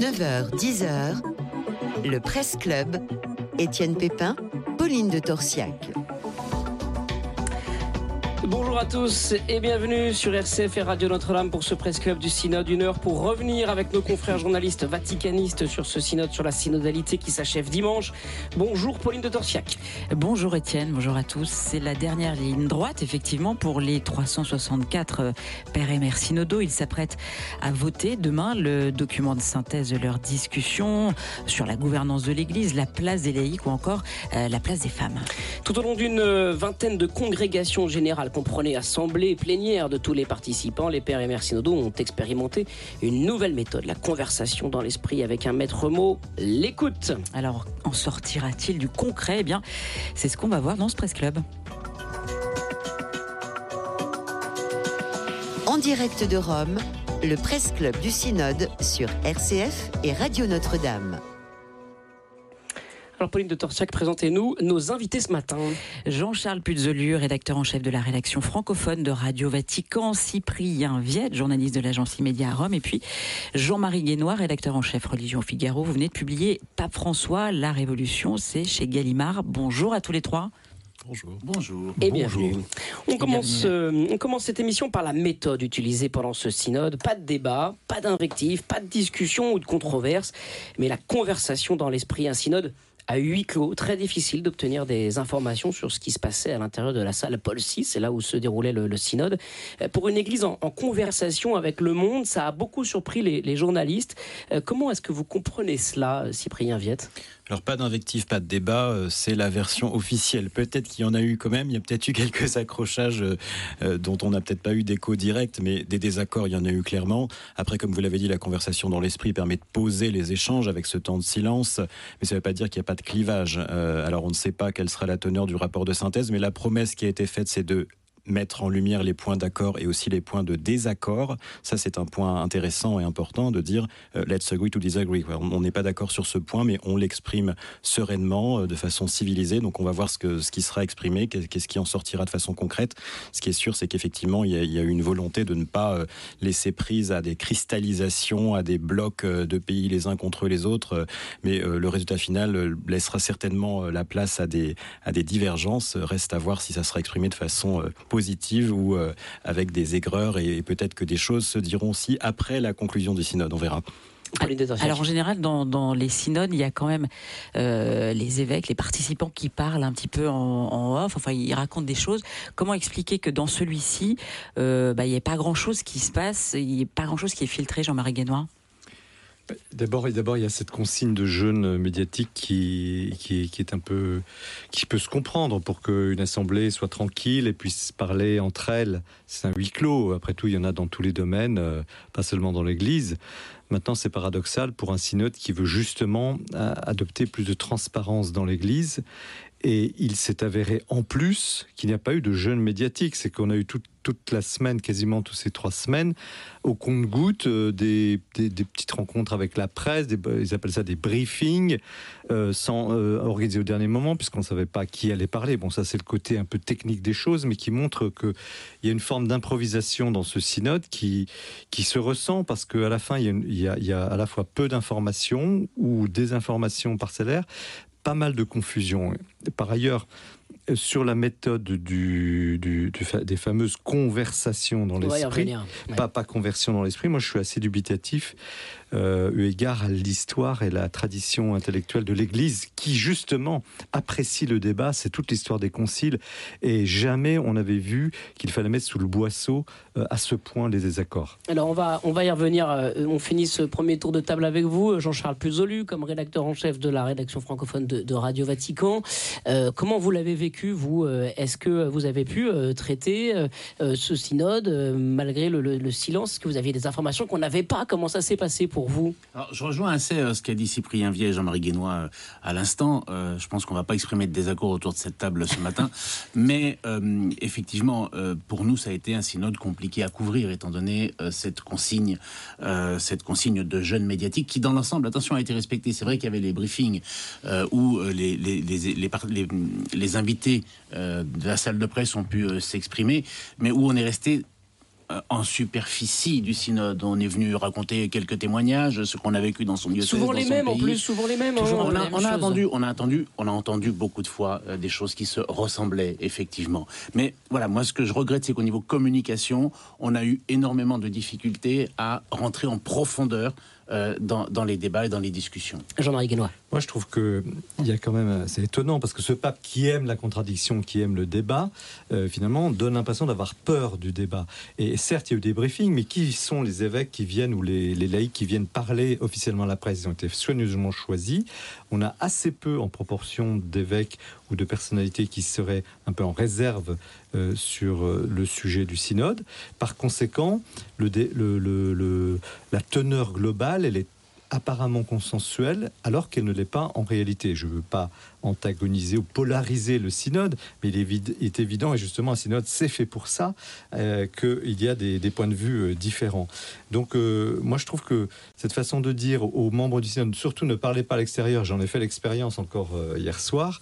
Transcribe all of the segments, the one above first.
9h, 10h, le Presse Club, Étienne Pépin, Pauline de Torsiac. Bonjour à tous et bienvenue sur RCF et Radio Notre-Dame pour ce Presse Club du Synode. Une heure pour revenir avec nos confrères journalistes vaticanistes sur ce synode sur la synodalité qui s'achève dimanche. Bonjour Pauline de Torsiac. Bonjour Étienne, bonjour à tous. C'est la dernière ligne droite effectivement pour les 364 euh, pères et mères synodaux. Ils s'apprêtent à voter demain le document de synthèse de leur discussion sur la gouvernance de l'Église, la place des laïcs ou encore euh, la place des femmes. Tout au long d'une euh, vingtaine de congrégations générales comprenez assemblée plénière de tous les participants, les pères et mères synodaux ont expérimenté une nouvelle méthode, la conversation dans l'esprit avec un maître mot, l'écoute. Alors, en sortira-t-il du concret? Eh bien, c'est ce qu'on va voir dans ce Presse Club. En direct de Rome, le Presse Club du Synode sur RCF et Radio Notre-Dame. Alors Pauline de Torsiac, présentez-nous nos invités ce matin. Jean-Charles Puzelu, rédacteur en chef de la rédaction francophone de Radio Vatican, Cyprien Viette, journaliste de l'agence Immédiat à Rome, et puis Jean-Marie Guénois, rédacteur en chef Religion Figaro. Vous venez de publier Pape François, La Révolution, c'est chez Gallimard. Bonjour à tous les trois. Bonjour. Bonjour. Et bienvenue. On commence, euh, on commence cette émission par la méthode utilisée pendant ce synode. Pas de débat, pas d'invective, pas de discussion ou de controverse, mais la conversation dans l'esprit. Un synode à huis clos, très difficile d'obtenir des informations sur ce qui se passait à l'intérieur de la salle Paul VI, c'est là où se déroulait le, synode. Euh, Pour une église en, en conversation avec le monde, ça a beaucoup surpris les, les journalistes. Euh, comment est-ce que vous comprenez cela, Cyprien Viette? Alors pas d'invectif, pas de débat, euh, c'est la version officielle. Peut-être qu'il y en a eu quand même, il y a peut-être eu quelques accrochages euh, euh, dont on n'a peut-être pas eu d'écho direct, mais des désaccords, il y en a eu clairement. Après, comme vous l'avez dit, la conversation dans l'esprit permet de poser les échanges avec ce temps de silence, mais ça ne veut pas dire qu'il n'y a pas de clivage. Alors on ne sait pas quelle sera la teneur du rapport de synthèse, mais la promesse qui a été faite, c'est de mettre en lumière les points d'accord et aussi les points de désaccord. Ça, c'est un point intéressant et important de dire euh, let's agree to disagree. On n'est pas d'accord sur ce point, mais on l'exprime sereinement, euh, de façon civilisée. Donc, on va voir ce, que, ce qui sera exprimé, qu'est- qu'est-ce qui en sortira de façon concrète. Ce qui est sûr, c'est qu'effectivement, il y, a, une volonté de ne pas euh, laisser prise à des cristallisations, à des blocs de pays les uns contre les autres. Mais le résultat final laissera certainement la place à des, à des divergences. Reste à voir si ça sera exprimé de façon positive ou euh, avec des aigreurs et, et peut-être que des choses se diront aussi après la conclusion du synode. On verra. Alors en général, dans, dans les synodes, il y a quand même euh, les évêques, les participants qui parlent un petit peu en, en off, enfin ils racontent des choses. Comment expliquer que dans celui-ci, euh, bah, il n'y a pas grand-chose qui se passe, il n'y a pas grand-chose qui est filtré, Jean-Marie Guénois? D'abord, d'abord, il y a cette consigne de jeûne médiatique qui, qui, qui est un peu, qui peut se comprendre pour qu'une assemblée soit tranquille et puisse parler entre elles. C'est un huis clos. Après tout, il y en a dans tous les domaines, euh, pas seulement dans l'Église. Maintenant, c'est paradoxal pour un synode qui veut justement euh, adopter plus de transparence dans l'Église. Et il s'est avéré en plus qu'il n'y a pas eu de jeûne médiatique. C'est qu'on a eu toute, la semaine, quasiment toutes ces trois semaines, au compte-goutte, euh, des, petites rencontres avec la presse, ils appellent ça des briefings, euh, sans euh, organiser au dernier moment, puisqu'on ne savait pas qui allait parler. Bon, ça c'est le côté un peu technique des choses, mais qui montre qu'il y a une forme d'improvisation dans ce synode qui, se ressent, parce qu'à la fin, il y, il y a à la fois peu d'informations ou des informations parcellaires, pas mal de confusion. Par ailleurs, sur la méthode du, du- du fa- des fameuses conversations dans l'esprit. Ouais. pas, pas conversion dans l'esprit. Moi, je suis assez dubitatif euh, eu égard à l'histoire et la tradition intellectuelle de l'Église, qui justement apprécie le débat. C'est toute l'histoire des conciles, et jamais on avait vu qu'il fallait mettre sous le boisseau euh, à ce point les désaccords. Alors on va, on va y revenir. euh, On finit ce premier tour de table avec vous, Jean-Charles Puzolu, comme rédacteur en chef de la rédaction francophone de, de Radio Vatican. Euh, comment vous l'avez vécu, vous euh, Est-ce que vous avez pu euh, traiter euh, ce synode malgré le, le- le silence Est-ce que vous aviez des informations qu'on n'avait pas? Comment ça s'est passé pour vous? Alors, je rejoins assez ce qu'a dit Cyprien Vier et Jean-Marie Guénois à l'instant. Je pense qu'on va pas exprimer de désaccord autour de cette table ce matin. Mais euh, effectivement, euh, pour nous, ça a été un synode compliqué à couvrir, étant donné euh, cette consigne, cette consigne de jeunes médiatiques qui, dans l'ensemble, attention, a été respectée. C'est vrai qu'il y avait les briefings où les, les, les, les, les- les invités euh, de la salle de presse ont pu euh, s'exprimer, mais où on est resté euh, en superficie du synode. On est venu raconter quelques témoignages, ce qu'on a vécu dans son diocèse. Souvent les mêmes, en plus, souvent les mêmes. On, a, on a entendu, on a entendu, on a entendu beaucoup de fois euh, des choses qui se ressemblaient effectivement. Mais voilà, moi ce que je regrette, c'est qu'au niveau communication, on a eu énormément de difficultés à rentrer en profondeur euh, dans, dans, les débats et dans les discussions. Jean-Marie Guénois. Moi, je trouve que il y a quand même, c'est étonnant parce que ce pape qui aime la contradiction, qui aime le débat, euh, finalement, donne l'impression d'avoir peur du débat. Et certes, il y a eu des briefings, mais qui sont les évêques qui viennent ou les, les laïcs qui viennent parler officiellement à la presse? Ils ont été soigneusement choisis. On a assez peu en proportion d'évêques de personnalités qui seraient un peu en réserve euh, sur euh, le sujet du synode. Par conséquent, le, le, la teneur globale, elle est apparemment consensuelle alors qu'elle ne l'est pas en réalité. Je ne veux pas antagoniser ou polariser le synode, mais il est, évident, et justement un synode c'est fait pour ça, euh, qu'il y a des, points de vue euh, différents. Donc euh, moi je trouve que cette façon de dire aux membres du synode, surtout ne parlez pas à l'extérieur, j'en ai fait l'expérience encore hier soir,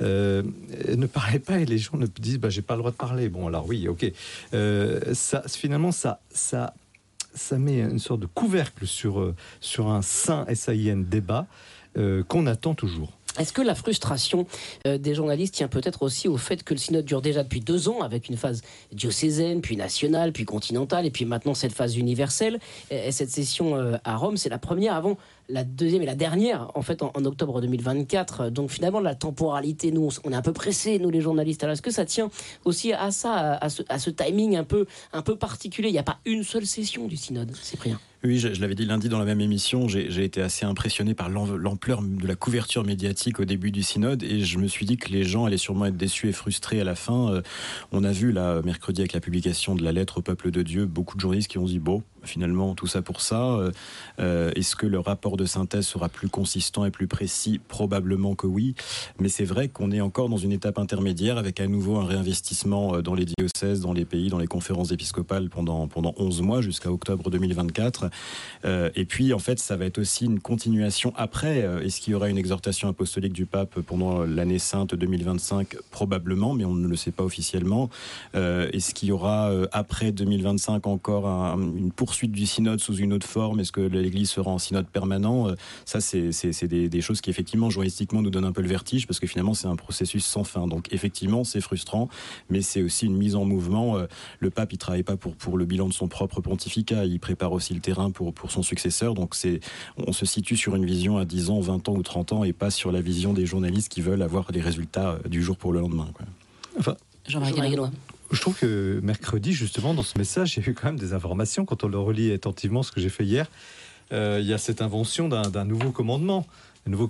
ne parlez pas et les gens ne disent bah, j'ai pas le droit de parler. Bon alors oui, ok. ça, finalement ça, ça ça met une sorte de couvercle sur, euh, sur un sain SAIN débat euh, qu'on attend toujours. Est-ce que la frustration euh, des journalistes tient peut-être aussi au fait que le synode dure déjà depuis deux ans, avec une phase diocésaine, puis nationale, puis continentale, et puis maintenant cette phase universelle Et cette session à Rome, c'est la première avant la deuxième et la dernière, en fait, en, octobre 2024. Donc finalement, la temporalité, nous, on, est un peu pressés, nous les journalistes. Alors est-ce que ça tient aussi à ça, à, ce, timing un peu, un peu particulier? Il n'y a pas une seule session du synode, Cyprien? Oui, je, l'avais dit lundi dans la même émission, j'ai été assez impressionné par l'ampleur de la couverture médiatique au début du synode et je me suis dit que les gens allaient sûrement être déçus et frustrés à la fin. Euh, on a vu là, mercredi, avec la publication de la lettre au peuple de Dieu, beaucoup de journalistes qui ont dit, bon, finalement, tout ça pour ça. Euh, euh, est-ce que le rapport de synthèse sera plus consistant et plus précis? Probablement que oui. Mais c'est vrai qu'on est encore dans une étape intermédiaire avec à nouveau un réinvestissement dans les diocèses, dans les pays, dans les conférences épiscopales pendant, pendant 11 mois jusqu'à octobre 2024. Euh, et puis, en fait, ça va être aussi une continuation après. Euh, est-ce qu'il y aura une exhortation apostolique du pape pendant l'année sainte 2025 Probablement, mais on ne le sait pas officiellement. Euh, est-ce qu'il y aura après 2025 encore une poursuite du synode sous une autre forme Est-ce que l'Église sera en synode permanent Ça, c'est des, des, choses qui, effectivement, journalistiquement, nous donnent un peu le vertige parce que finalement, c'est un processus sans fin. Donc, effectivement, c'est frustrant, mais c'est aussi une mise en mouvement. Le pape, il travaille pas pour, pour le bilan de son propre pontificat, il prépare aussi le terrain pour, pour son successeur. Donc c'est, on se situe sur une vision à 10 ans, 20 ans ou 30 ans et pas sur la vision des journalistes qui veulent avoir les résultats euh, du jour pour le lendemain. Enfin, je trouve que mercredi, justement, dans ce message, a eu quand même des informations. Quand on le relit attentivement, ce que j'ai fait hier, euh, il y a cette invention d'un nouveau commandement. Le nouveau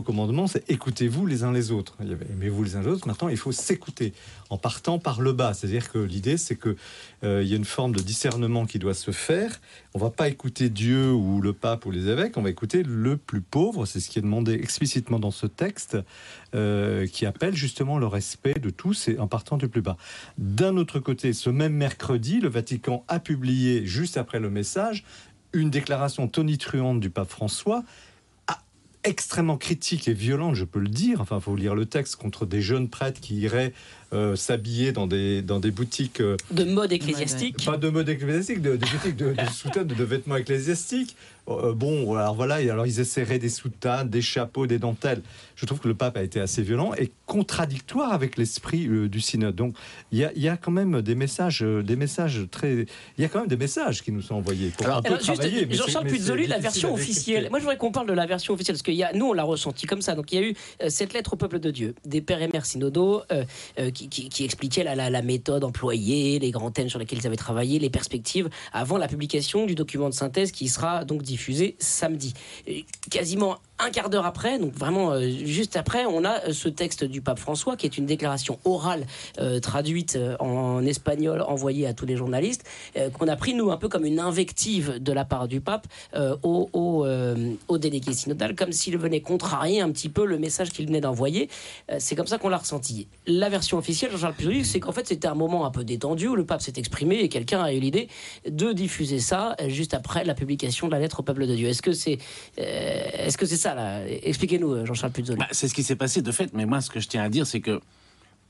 commandement, c'est, écoutez-vous les uns les autres. Il y avait aimez-vous les uns les autres. Maintenant, il faut s'écouter en partant par le bas. C'est-à-dire que l'idée, c'est que euh, il y a une forme de discernement qui doit se faire. On va pas écouter Dieu ou le pape ou les évêques. On va écouter le plus pauvre. C'est ce qui est demandé explicitement dans ce texte, euh, qui appelle justement le respect de tous et en partant du plus bas. D'un autre côté, ce même mercredi, le Vatican a publié juste après le message une déclaration tonitruante du pape François extrêmement critique et violente, je peux le dire. Enfin, il faut lire le texte contre des jeunes prêtres qui iraient euh, s'habiller dans des, dans des boutiques. Euh, de mode ecclésiastique Pas de mode ecclésiastique, de, boutiques de, de soutanes, de, vêtements ecclésiastiques. Euh, bon, alors voilà, alors ils essaieraient des soutanes, des chapeaux, des dentelles. Je trouve que le pape a été assez violent et contradictoire avec l'esprit du synode. Donc il y a, y a, quand même des messages, des messages très. Il y a quand même des messages qui nous sont envoyés. Pour alors, Jean-Charles Puzzoli, la version officielle. Moi, je voudrais qu'on parle de la version officielle parce que y a, nous, on l'a ressenti comme ça. Donc il y a eu cette lettre au peuple de Dieu, des pères et mères synodaux qui, expliquait la, méthode employée, les grands thèmes sur lesquels ils avaient travaillé, les perspectives, avant la publication du document de synthèse qui sera donc diffusé samedi. quasiment un quart d'heure après, donc vraiment euh, juste après, on a euh, ce texte du pape François qui est une déclaration orale euh, traduite en espagnol envoyée à tous les journalistes, qu'on a pris nous un peu comme une invective de la part du pape au, au, au, délégué synodal, comme s'il venait contrarier un petit peu le message qu'il venait d'envoyer. c'est comme ça qu'on l'a ressenti. La version officielle, Jean-Charles Puzoli, c'est qu'en fait c'était un moment un peu détendu où le pape s'est exprimé et quelqu'un a eu l'idée de diffuser ça juste après la publication de la lettre peuple de Dieu. Est-ce que c'est est-ce que c'est ça Expliquez-nous, Jean-Charles Puzzoli. Bah, c'est ce qui s'est passé de fait, mais moi, ce que je tiens à dire, c'est que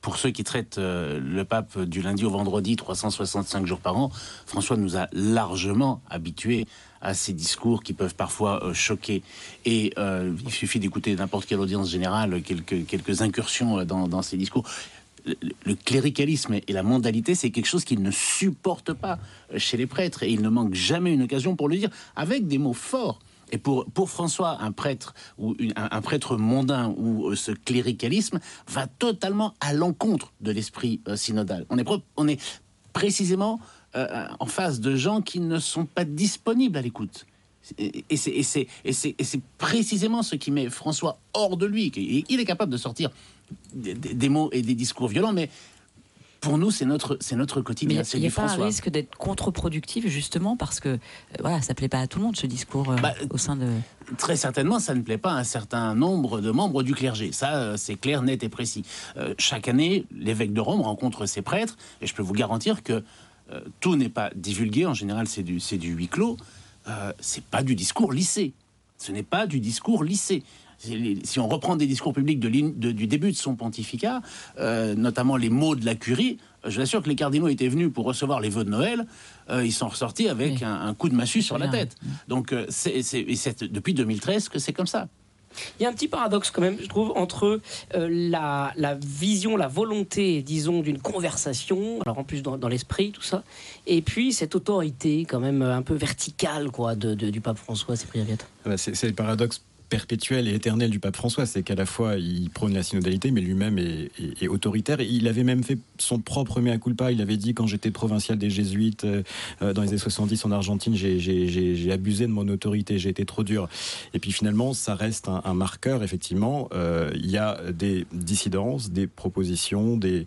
pour ceux qui traitent le pape du lundi au vendredi, 365 jours par an, François nous a largement habitués à ces discours qui peuvent parfois choquer. Et il suffit d'écouter n'importe quelle audience générale, quelques, quelques incursions dans, dans ces discours le cléricalisme et la mondalité, c'est quelque chose qu'il ne supporte pas chez les prêtres et il ne manque jamais une occasion pour le dire avec des mots forts. Et pour, pour François, un prêtre ou un, prêtre mondain ou euh, ce cléricalisme va totalement à l'encontre de l'esprit euh, synodal. On est, on est précisément euh, en face de gens qui ne sont pas disponibles à l'écoute. Et c'est précisément ce qui met François hors de lui. Il est capable de sortir des, mots et des discours violents, mais pour nous, c'est notre, c'est notre quotidien. Il n'y a, pas un risque d'être contre-productif, justement, parce que euh, voilà, ça ne plaît pas à tout le monde, ce discours euh, bah, au sein de. Très certainement, ça ne plaît pas à un certain nombre de membres du clergé. Ça, euh, c'est clair, net et précis. chaque année, l'évêque de Rome rencontre ses prêtres, et je peux vous garantir que tout n'est pas divulgué. En général, c'est du, c'est du huis clos. c'est pas du discours lycée. Ce n'est pas du discours lycée si on reprend des discours publics de, du début de son pontificat, euh, notamment les mots de la curie, euh, je vous assure que les cardinaux étaient venus pour recevoir les vœux de Noël, euh, ils sont ressortis avec un, coup de massue sur la tête. Donc c'est depuis 2013 que c'est comme ça. Il y a un petit paradoxe quand même, je trouve, entre la, vision, la volonté, disons, d'une conversation, alors en plus dans, l'esprit, tout ça, et puis cette autorité quand même un peu verticale quoi, de, du pape François, c'est C'est le paradoxe perpétuel et éternel du pape François, c'est qu'à la fois il prône la synodalité, mais lui-même est, autoritaire. Il avait même fait son propre mea culpa. Il avait dit quand j'étais provincial des jésuites euh, euh, dans les années 70 en Argentine, j'ai abusé de mon autorité, j'ai été trop dur. Et puis finalement, ça reste un, marqueur. Effectivement, euh, il y a des dissidences, des propositions, des,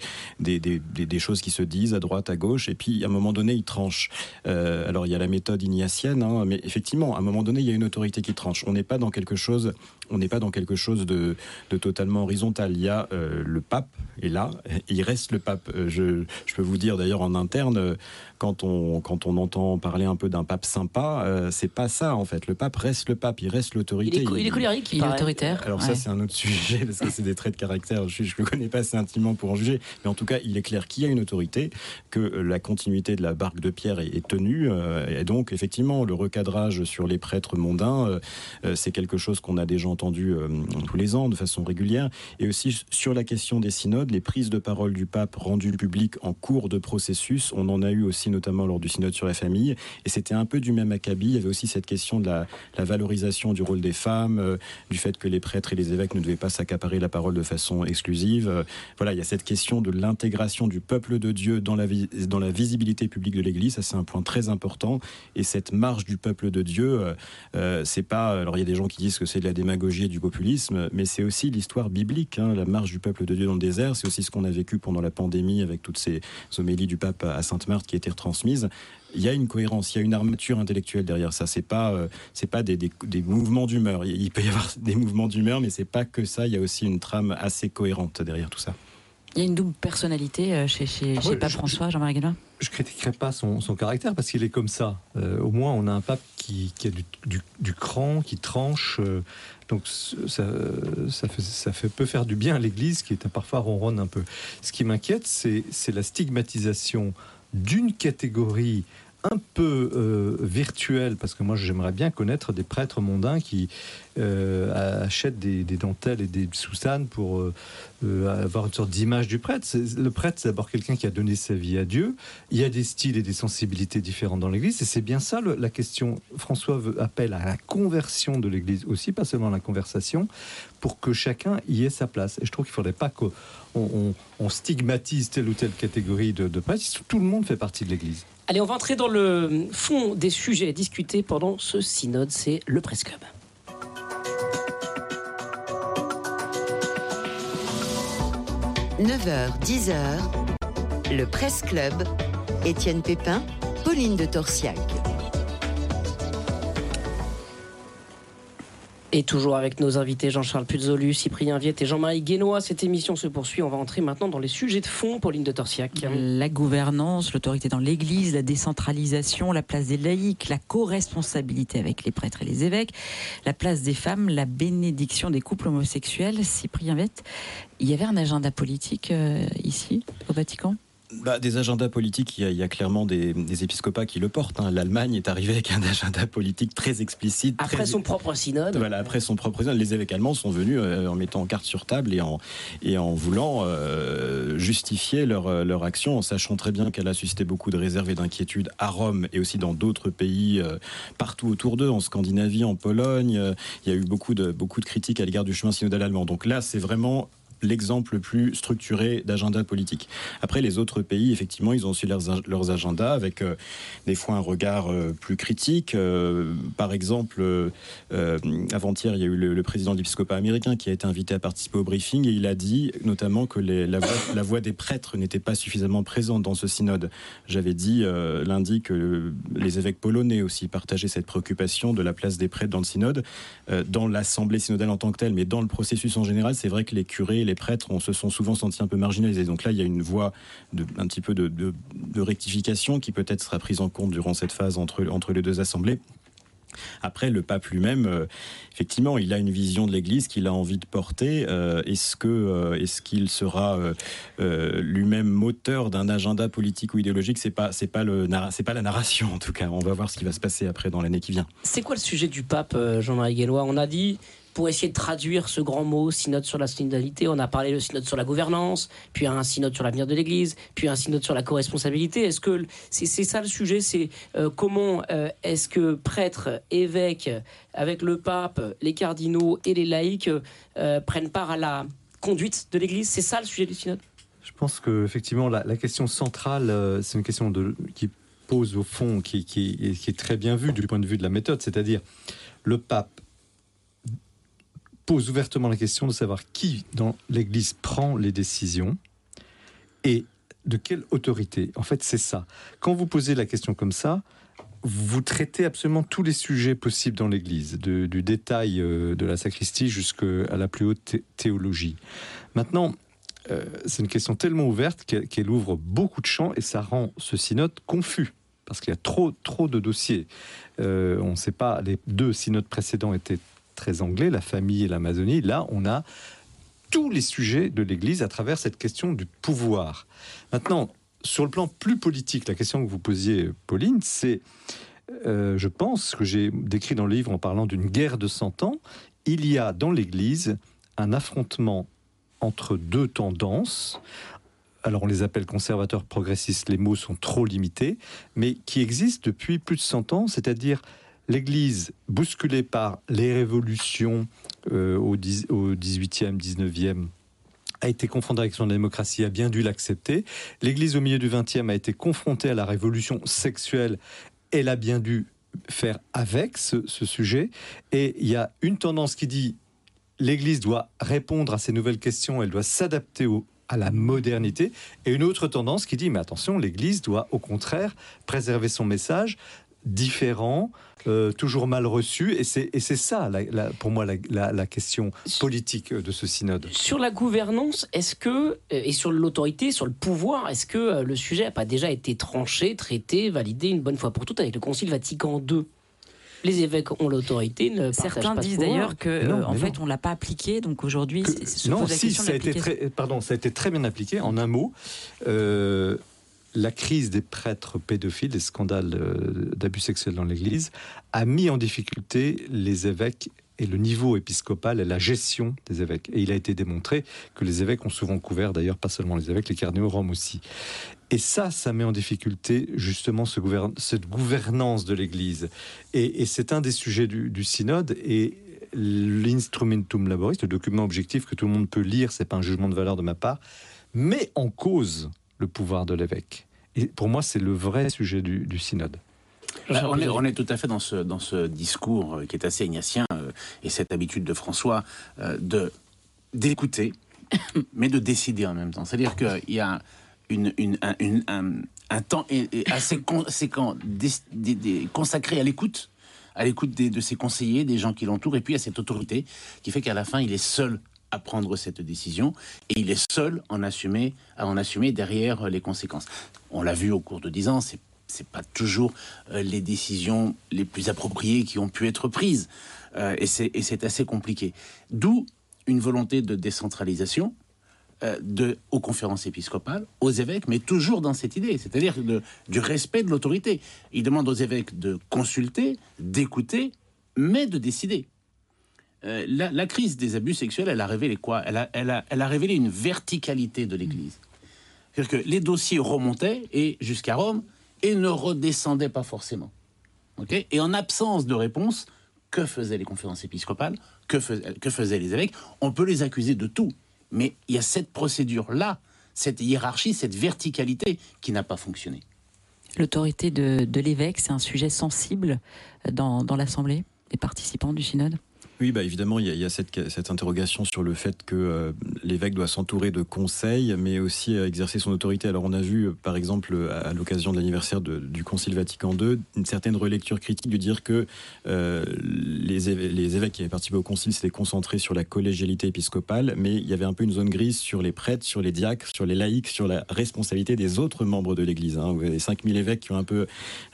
choses qui se disent à droite, à gauche. Et puis à un moment donné, il tranche. alors il y a la méthode ignatienne, hein, mais effectivement, à un moment donné, il y a une autorité qui tranche. On n'est pas dans quelque chose chose on n'est pas dans quelque chose de, totalement horizontal. Il y a euh, le pape est là, il reste le pape. Euh, je, je peux vous dire d'ailleurs en interne, quand on, quand on entend parler un peu d'un pape sympa, euh, c'est pas ça en fait. Le pape reste le pape, il reste l'autorité. Il, est colérique, il, est autoritaire. Alors ça c'est un autre sujet parce que c'est des traits de caractère. Je ne le connais pas assez intimement pour en juger, mais en tout cas il est clair qu'il y a une autorité, que la continuité de la barque de Pierre est, tenue, euh, et donc effectivement le recadrage sur les prêtres mondains, euh, c'est quelque chose qu'on a déjà entendu tous les ans de façon régulière, et aussi sur la question des synodes, les prises de parole du pape rendues publiques en cours de processus, on en a eu aussi notamment lors du synode sur la famille. Et c'était un peu du même acabit. Il y avait aussi cette question de la, valorisation du rôle des femmes, euh, du fait que les prêtres et les évêques ne devaient pas s'accaparer la parole de façon exclusive. Euh, voilà, il y a cette question de l'intégration du peuple de Dieu dans la, dans la visibilité publique de l'Église. Ça, c'est un point très important. Et cette marche du peuple de Dieu, euh, c'est pas. Alors, il y a des gens qui disent que c'est de la démagogie et du populisme, mais c'est aussi l'histoire biblique. Hein, la marche du peuple de Dieu dans le désert, c'est aussi ce qu'on a vécu pendant la pandémie avec toutes ces homélies du pape à Sainte-Marthe qui étaient transmise, il y a une cohérence, il y a une armature intellectuelle derrière ça. C'est pas, euh, c'est pas des, des, mouvements d'humeur. Il peut y avoir des mouvements d'humeur, mais c'est pas que ça. Il y a aussi une trame assez cohérente derrière tout ça. Il y a une double personnalité euh, chez, chez, ah Pape François, Jean-Marie Guénois Je critiquerai pas son, son caractère parce qu'il est comme ça. Euh, au moins, on a un pape qui, qui a du, du, cran, qui tranche. Donc ça, fait, ça peut faire du bien à l'Église qui est parfois ronronne un peu. Ce qui m'inquiète, c'est la stigmatisation d'une catégorie un peu euh, virtuelle, parce que moi j'aimerais bien connaître des prêtres mondains qui euh, achètent des, dentelles et des sousanes pour euh, avoir une sorte d'image du prêtre. Le prêtre, c'est d'abord quelqu'un qui a donné sa vie à Dieu. Il y a des styles et des sensibilités différentes dans l'Église, et c'est bien ça la question. François appelle à la conversion de l'Église aussi, pas seulement la conversation, pour que chacun y ait sa place. Et je trouve qu'il ne faudrait pas qu'on on, stigmatise telle ou telle catégorie de, de prêtres. Tout le monde fait partie de l'Église. Allez, on va entrer dans le fond des sujets discutés pendant ce synode, c'est le Presse Club. « 9h, 10h, le Presse Club, Étienne Pépin, Pauline de Torsiac. Et toujours avec nos invités Jean-Charles Puzolu, Cyprien Viette et Jean-Marie Guénois. Cette émission se poursuit. On va entrer maintenant dans les sujets de fond, Pauline de Torsiac. La gouvernance, l'autorité dans l'Église, la décentralisation, la place des laïcs, la co-responsabilité avec les prêtres et les évêques, la place des femmes, la bénédiction des couples homosexuels. Cyprien Viette, il y avait un agenda politique euh, ici, au Vatican? Bah, des agendas politiques, il y a, clairement des, épiscopats qui le portent. Hein. L'Allemagne est arrivée avec un agenda politique très explicite. Après son propre synode. Voilà, après son propre synode. Les évêques allemands sont venus euh, en mettant en carte sur table et en, et en voulant euh, justifier leur, euh, leur action, en sachant très bien qu'elle a suscité beaucoup de réserves et d'inquiétudes à Rome et aussi dans d'autres pays partout autour d'eux, en Scandinavie, en Pologne. il y a eu beaucoup de, beaucoup de critiques à l'égard du chemin synodal allemand. Donc là, c'est vraiment l'exemple le plus structuré d'agenda politique. Après, les autres pays, effectivement, ils ont aussi leurs, leurs agendas avec euh, des fois un regard euh, plus critique. Euh, par exemple, avant-hier, il y a eu le, président de l'épiscopat américain qui a été invité à participer au briefing et il a dit notamment que la, voix, la, voix, des prêtres n'était pas suffisamment présente dans ce synode. J'avais dit lundi que les évêques polonais aussi partageaient cette préoccupation de la place des prêtres dans le synode, dans l'assemblée synodale en tant que telle, mais dans le processus en général, c'est vrai que les curés, les prêtres on se sont souvent sentis un peu marginalisés. Donc là, il y a une voie de, un petit peu de, rectification qui peut-être sera prise en compte durant cette phase entre, les deux assemblées. Après, le pape lui-même, euh, effectivement, il a une vision de l'Église qu'il a envie de porter. Euh, est-ce que euh, est-ce qu'il sera lui-même moteur d'un agenda politique ou idéologique? C'est pas c'est pas le pas la narration en tout cas. On va voir ce qui va se passer après dans l'année qui vient. C'est quoi le sujet du pape Jean-Marie Guélois On a dit pour essayer de traduire ce grand mot, synode sur la synodalité. On a parlé de synode sur la gouvernance, puis un synode sur l'avenir de l'Église, puis un synode sur la co-responsabilité. Est-ce que c'est ça le sujet C'est euh, comment euh, est-ce que prêtres, évêques, avec le pape, les cardinaux et les laïcs euh, prennent part à la conduite de l'Église? C'est ça le sujet du synode? Je pense que effectivement la, question centrale, c'est une question qui pose au fond, qui est très bien vue du point de vue de la méthode, c'est-à-dire le pape pose ouvertement la question de savoir qui dans l'Église prend les décisions et de quelle autorité. En fait, c'est ça. Quand vous posez la question comme ça, vous traitez absolument tous les sujets possibles dans l'Église, du détail euh, de la sacristie jusqu'à la plus haute théologie. Maintenant, euh, c'est une question tellement ouverte qu'elle ouvre beaucoup de champs et ça rend ce synode confus parce qu'il y a trop, trop de dossiers. Euh, on ne sait pas, les deux synodes précédents étaient très anglais, la famille et l'Amazonie. Là, on a tous les sujets de l'Église à travers cette question du pouvoir. Maintenant, sur le plan plus politique, la question que vous posiez, Pauline, c'est, euh, je pense, que j'ai décrit dans le livre en parlant d'une guerre de 100 ans, il y a dans l'Église un affrontement entre deux tendances. Alors on les appelle conservateurs progressistes, les mots sont trop limités, mais qui existent depuis plus de 100 ans, c'est-à-dire l'Église, bousculée par les révolutions euh, au, 18e, 19e, a été confrontée avec son démocratie, a bien dû l'accepter. L'Église au milieu du 20e a été confrontée à la révolution sexuelle, elle a bien dû faire avec ce, sujet. Et il y a une tendance qui dit l'Église doit répondre à ces nouvelles questions, elle doit s'adapter à la modernité, et une autre tendance qui dit mais attention, l'Église doit au contraire préserver son message différent, euh, toujours mal reçu. Et c'est ça, pour moi, la, question politique de ce synode. Sur la gouvernance, est-ce que, euh, et sur l'autorité, sur le pouvoir, est-ce que euh, le sujet n'a pas déjà été tranché, traité, validé une bonne fois pour toutes avec le Concile Vatican II les évêques ont l'autorité. Certains disent d'ailleurs que, en fait, on l'a pas appliqué. Donc aujourd'hui, non, si, ça a été très, pardon, ça a été très bien appliqué. En un mot, la crise des prêtres pédophiles, des scandales euh, d'abus sexuels dans l'Église, a mis en difficulté les évêques et le niveau épiscopal et la gestion des évêques. Et il a été démontré que les évêques ont souvent couvert, d'ailleurs pas seulement les évêques, les cardinaux, Rome aussi. Et ça, ça met en difficulté justement cette gouvernance de l'Église. Et, c'est un des sujets du, synode. Et l'instrumentum laboris, le document objectif que tout le monde peut lire, c'est pas un jugement de valeur de ma part, met en cause le pouvoir de l'évêque. Et pour moi, c'est le vrai sujet du, synode. Bah, on, est, tout à fait dans ce, dans ce discours euh, qui est assez ignatien euh, et cette habitude de François euh, de d'écouter, mais de décider en même temps. C'est-à-dire qu'il y a une, un, temps assez conséquent consacré à l'écoute à l'écoute de ses conseillers, des gens qui l'entourent, et puis à cette autorité qui fait qu'à la fin, il est seul à prendre cette décision et il est seul en assumer, à en assumer derrière les conséquences. On l'a vu au cours de dix ans, c'est c'est pas toujours euh, les décisions les plus appropriées qui ont pu être prises. Euh, et c'est assez compliqué. D'où une volonté de décentralisation euh, de, aux conférences épiscopales, aux évêques, mais toujours dans cette idée, c'est-à-dire du respect de l'autorité. Il demande aux évêques de consulter, d'écouter, mais de décider. La, crise des abus sexuels, elle a révélé quoi? Elle a, révélé une verticalité de l'Église. C'est-à-dire que les dossiers remontaient, et jusqu'à Rome, et ne redescendait pas forcément. et en absence de réponse, que faisaient les conférences épiscopales? Que, que faisaient les évêques? On peut les accuser de tout. Mais il y a cette procédure-là, cette hiérarchie, cette verticalité qui n'a pas fonctionné. L'autorité de, l'évêque, c'est un sujet sensible dans, dans l'Assemblée des participants du synode? Oui, bah évidemment, il y a, cette, interrogation sur le fait que euh, l'évêque doit s'entourer de conseils, mais aussi exercer son autorité. Alors, on a vu, par exemple, à, l'occasion de l'anniversaire du Concile Vatican II, une certaine relecture critique de dire que euh, les, évêques, qui avaient participé au Concile s'étaient concentrés sur la collégialité épiscopale, mais il y avait un peu une zone grise sur les prêtres, sur les diacres, sur les laïcs, sur la responsabilité des autres membres de l'Église. Hein. Vous avez 5000 évêques qui ont un peu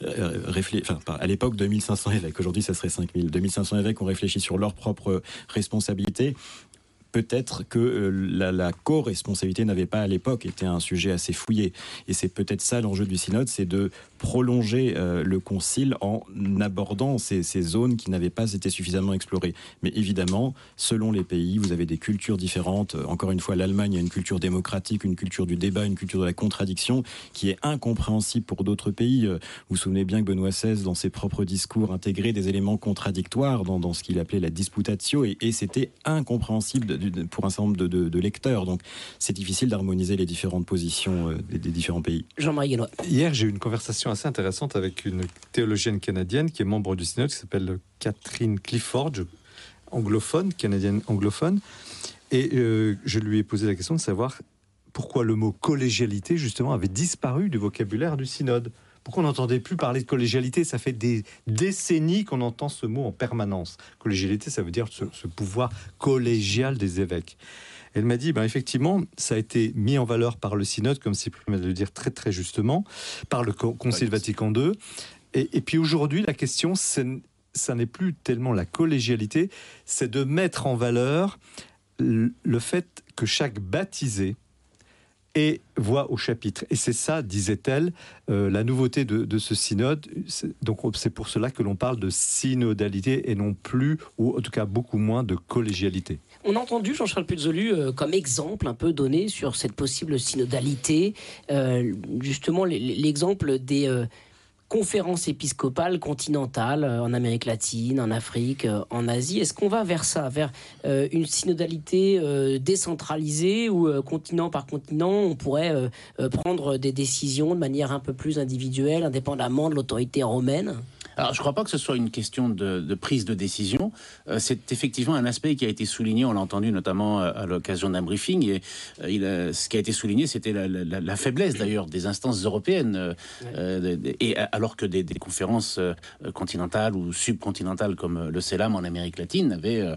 euh, réfléchi, enfin, à l'époque 2500 évêques, aujourd'hui ça serait 5000. 2500 évêques ont réfléchi sur leur propre responsabilité peut-être que euh, la, co-responsabilité n'avait pas à l'époque été un sujet assez fouillé. Et c'est peut-être ça l'enjeu du synode, c'est de prolonger euh, le concile en abordant ces, zones qui n'avaient pas été suffisamment explorées. Mais évidemment, selon les pays, vous avez des cultures différentes. Encore une fois, l'Allemagne a une culture démocratique, une culture du débat, une culture de la contradiction qui est incompréhensible pour d'autres pays. Vous vous souvenez bien que Benoît XVI, dans ses propres discours, intégrait des éléments contradictoires dans, ce qu'il appelait la disputatio et, et c'était incompréhensible pour un certain nombre de, lecteurs. Donc c'est difficile d'harmoniser les différentes positions euh, des, différents pays. Jean-Marie Hier, j'ai eu une conversation assez intéressante avec une théologienne canadienne qui est membre du synode, qui s'appelle Catherine Clifford, anglophone, canadienne anglophone. Et euh, je lui ai posé la question de savoir pourquoi le mot collégialité, justement, avait disparu du vocabulaire du synode. Pourquoi on n'entendait plus parler de collégialité? Ça fait des décennies qu'on entend ce mot en permanence. Collégialité, ça veut dire ce, pouvoir collégial des évêques. Elle m'a dit, ben effectivement, ça a été mis en valeur par le synode, comme si de le dire très très justement, par le Concile Vatican II. Et, puis aujourd'hui, la question, ça n'est plus tellement la collégialité, c'est de mettre en valeur le fait que chaque baptisé et voix au chapitre. Et c'est ça, disait-elle, euh, la nouveauté de, ce synode. Donc c'est pour cela que l'on parle de synodalité et non plus, ou en tout cas beaucoup moins, de collégialité. On a entendu Jean-Charles Puzolu euh, comme exemple un peu donné sur cette possible synodalité, euh, justement l'exemple des conférence épiscopale continentale euh, en Amérique latine, en Afrique, euh, en Asie. Est-ce qu'on va vers ça, vers euh, une synodalité décentralisée où continent par continent, on pourrait prendre des décisions de manière un peu plus individuelle, indépendamment de l'autorité romaine? Alors, je ne crois pas que ce soit une question de, prise de décision. Euh, c'est effectivement un aspect qui a été souligné, on l'a entendu notamment euh, à l'occasion d'un briefing, et euh, il ce qui a été souligné, c'était la, faiblesse d'ailleurs des instances européennes, et alors que des, conférences continentales ou subcontinentales comme le CELAM en Amérique latine avaient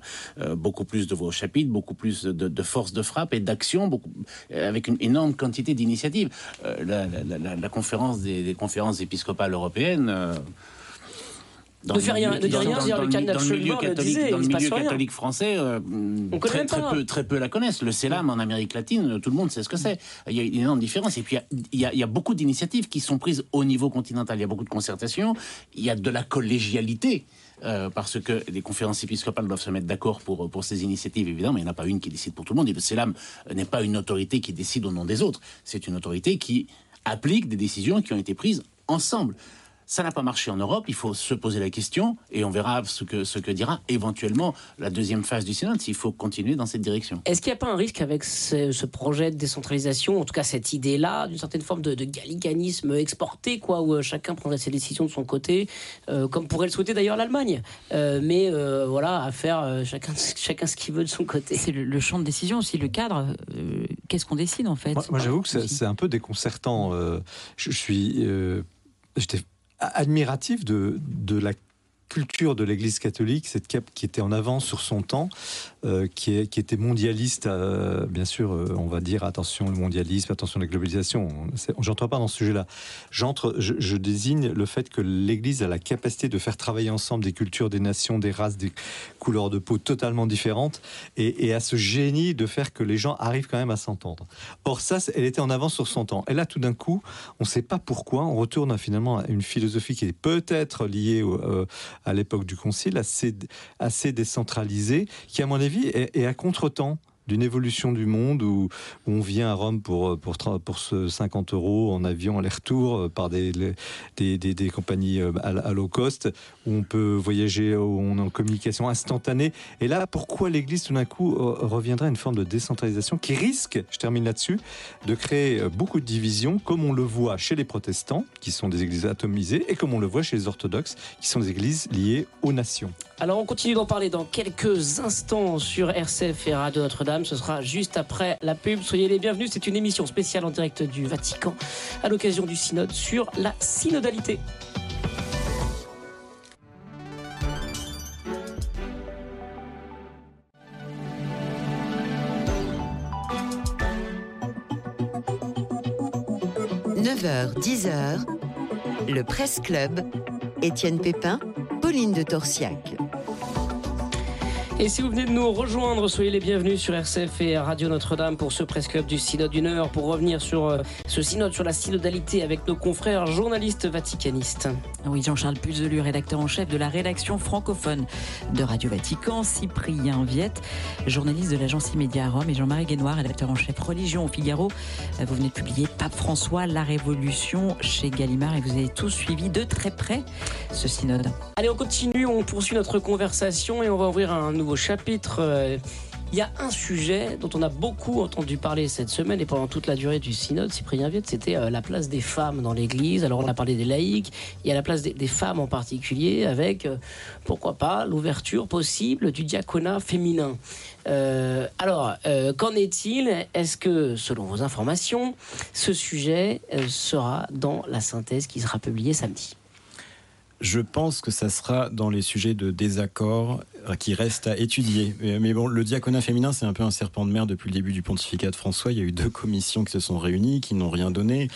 beaucoup plus de voix au chapitre, beaucoup plus de, force de frappe et d'action, avec une énorme quantité d'initiatives. La, conférence des, des, conférences épiscopales européennes ne fait rien, ne dit rien, dans, le milieu catholique, dans le milieu catholique français, euh, très, très, peu, très peu la connaissent. Le CELAM en Amérique latine, tout le monde sait ce que c'est. Il y a une énorme différence. Et puis il y a, il y a beaucoup d'initiatives qui sont prises au niveau continental. Il y a beaucoup de concertations. Il y a de la collégialité. Euh, parce que les conférences épiscopales doivent se mettre d'accord pour, pour ces initiatives, évidemment, mais il n'y en a pas une qui décide pour tout le monde. Et le CELAM n'est pas une autorité qui décide au nom des autres. C'est une autorité qui applique des décisions qui ont été prises ensemble. Ça n'a pas marché en Europe. Il faut se poser la question et on verra ce que, ce que dira éventuellement la deuxième phase du Synode s'il faut continuer dans cette direction. Est-ce qu'il n'y a pas un risque avec ce, projet de décentralisation, en tout cas cette idée-là, d'une certaine forme de, gallicanisme exporté, quoi, où euh, chacun prendrait ses décisions de son côté, euh, comme pourrait le souhaiter d'ailleurs l'Allemagne, euh, mais voilà, à faire chacun, chacun ce qu'il veut de son côté. C'est le, champ de décision aussi, le cadre. Qu'est-ce qu'on décide en fait? Moi, j'avoue que c'est un peu déconcertant. je, je suis. J'étais admiratif de, la culture de l'Église catholique, cette cap qui était en avance sur son temps, euh, qui, était mondialiste, euh, bien sûr, euh, on va dire attention le mondialisme, attention la globalisation. J'entre pas dans ce sujet-là. J'entre, je, désigne le fait que l'Église a la capacité de faire travailler ensemble des cultures, des nations, des races, des couleurs de peau totalement différentes, et, et à ce génie de faire que les gens arrivent quand même à s'entendre. Or ça, elle était en avance sur son temps. Et là, tout d'un coup, on ne sait pas pourquoi, on retourne finalement à une philosophie qui est peut-être liée à l'époque du Concile, assez, assez décentralisée, qui à mon avis est, est à contre-temps d'une évolution du monde où, on vient à Rome pour, pour, pour 50 euros en avion aller-retour euh, par des, des, des, compagnies euh, à, low cost, où on peut voyager, où on est en communication instantanée. Et là, pourquoi l'Église tout d'un coup euh, reviendrait à une forme de décentralisation qui risque, je termine là-dessus, de créer beaucoup de divisions, comme on le voit chez les protestants, qui sont des églises atomisées, et comme on le voit chez les orthodoxes, qui sont des églises liées aux nations? Alors on continue d'en parler dans quelques instants sur RCF et Radio Notre-Dame. Ce sera juste après la pub. Soyez les bienvenus. C'est une émission spéciale en direct du Vatican à l'occasion du synode sur la synodalité. « 9h, 10h, le Presse Club, Étienne Pépin, Pauline de Torsiac. Et si vous venez de nous rejoindre, soyez les bienvenus sur RCF et Radio Notre-Dame pour ce presse club du synode d'une heure pour revenir sur euh, ce synode sur la synodalité avec nos confrères journalistes vaticanistes. Oui, Jean-Charles Puzelu, rédacteur en chef de la rédaction francophone de Radio Vatican, Cyprien Viette, journaliste de l'agence Immédia à Rome et Jean-Marie Guénoir, rédacteur en chef religion au Figaro. Euh, vous venez de publier Pape François, la Révolution chez Gallimard et vous avez tous suivi de très près ce synode. Allez, on continue, on poursuit notre conversation et on va ouvrir un nouveau chapitre. Euh, il y a un sujet dont on a beaucoup entendu parler cette semaine et pendant toute la durée du synode, Cyprien Viette, c'était euh, la place des femmes dans l'Église. Alors on a parlé des laïcs, il y a la place des, femmes en particulier avec, euh, pourquoi pas, l'ouverture possible du diaconat féminin. alors, qu'en est-il? Est-ce que, selon vos informations, ce sujet sera dans la synthèse qui sera publiée samedi? Je pense que ça sera dans les sujets de désaccord qui restent à étudier. Mais bon, le diaconat féminin, c'est un peu un serpent de mer depuis le début du pontificat de François. Il y a eu deux commissions qui se sont réunies, qui n'ont rien donné.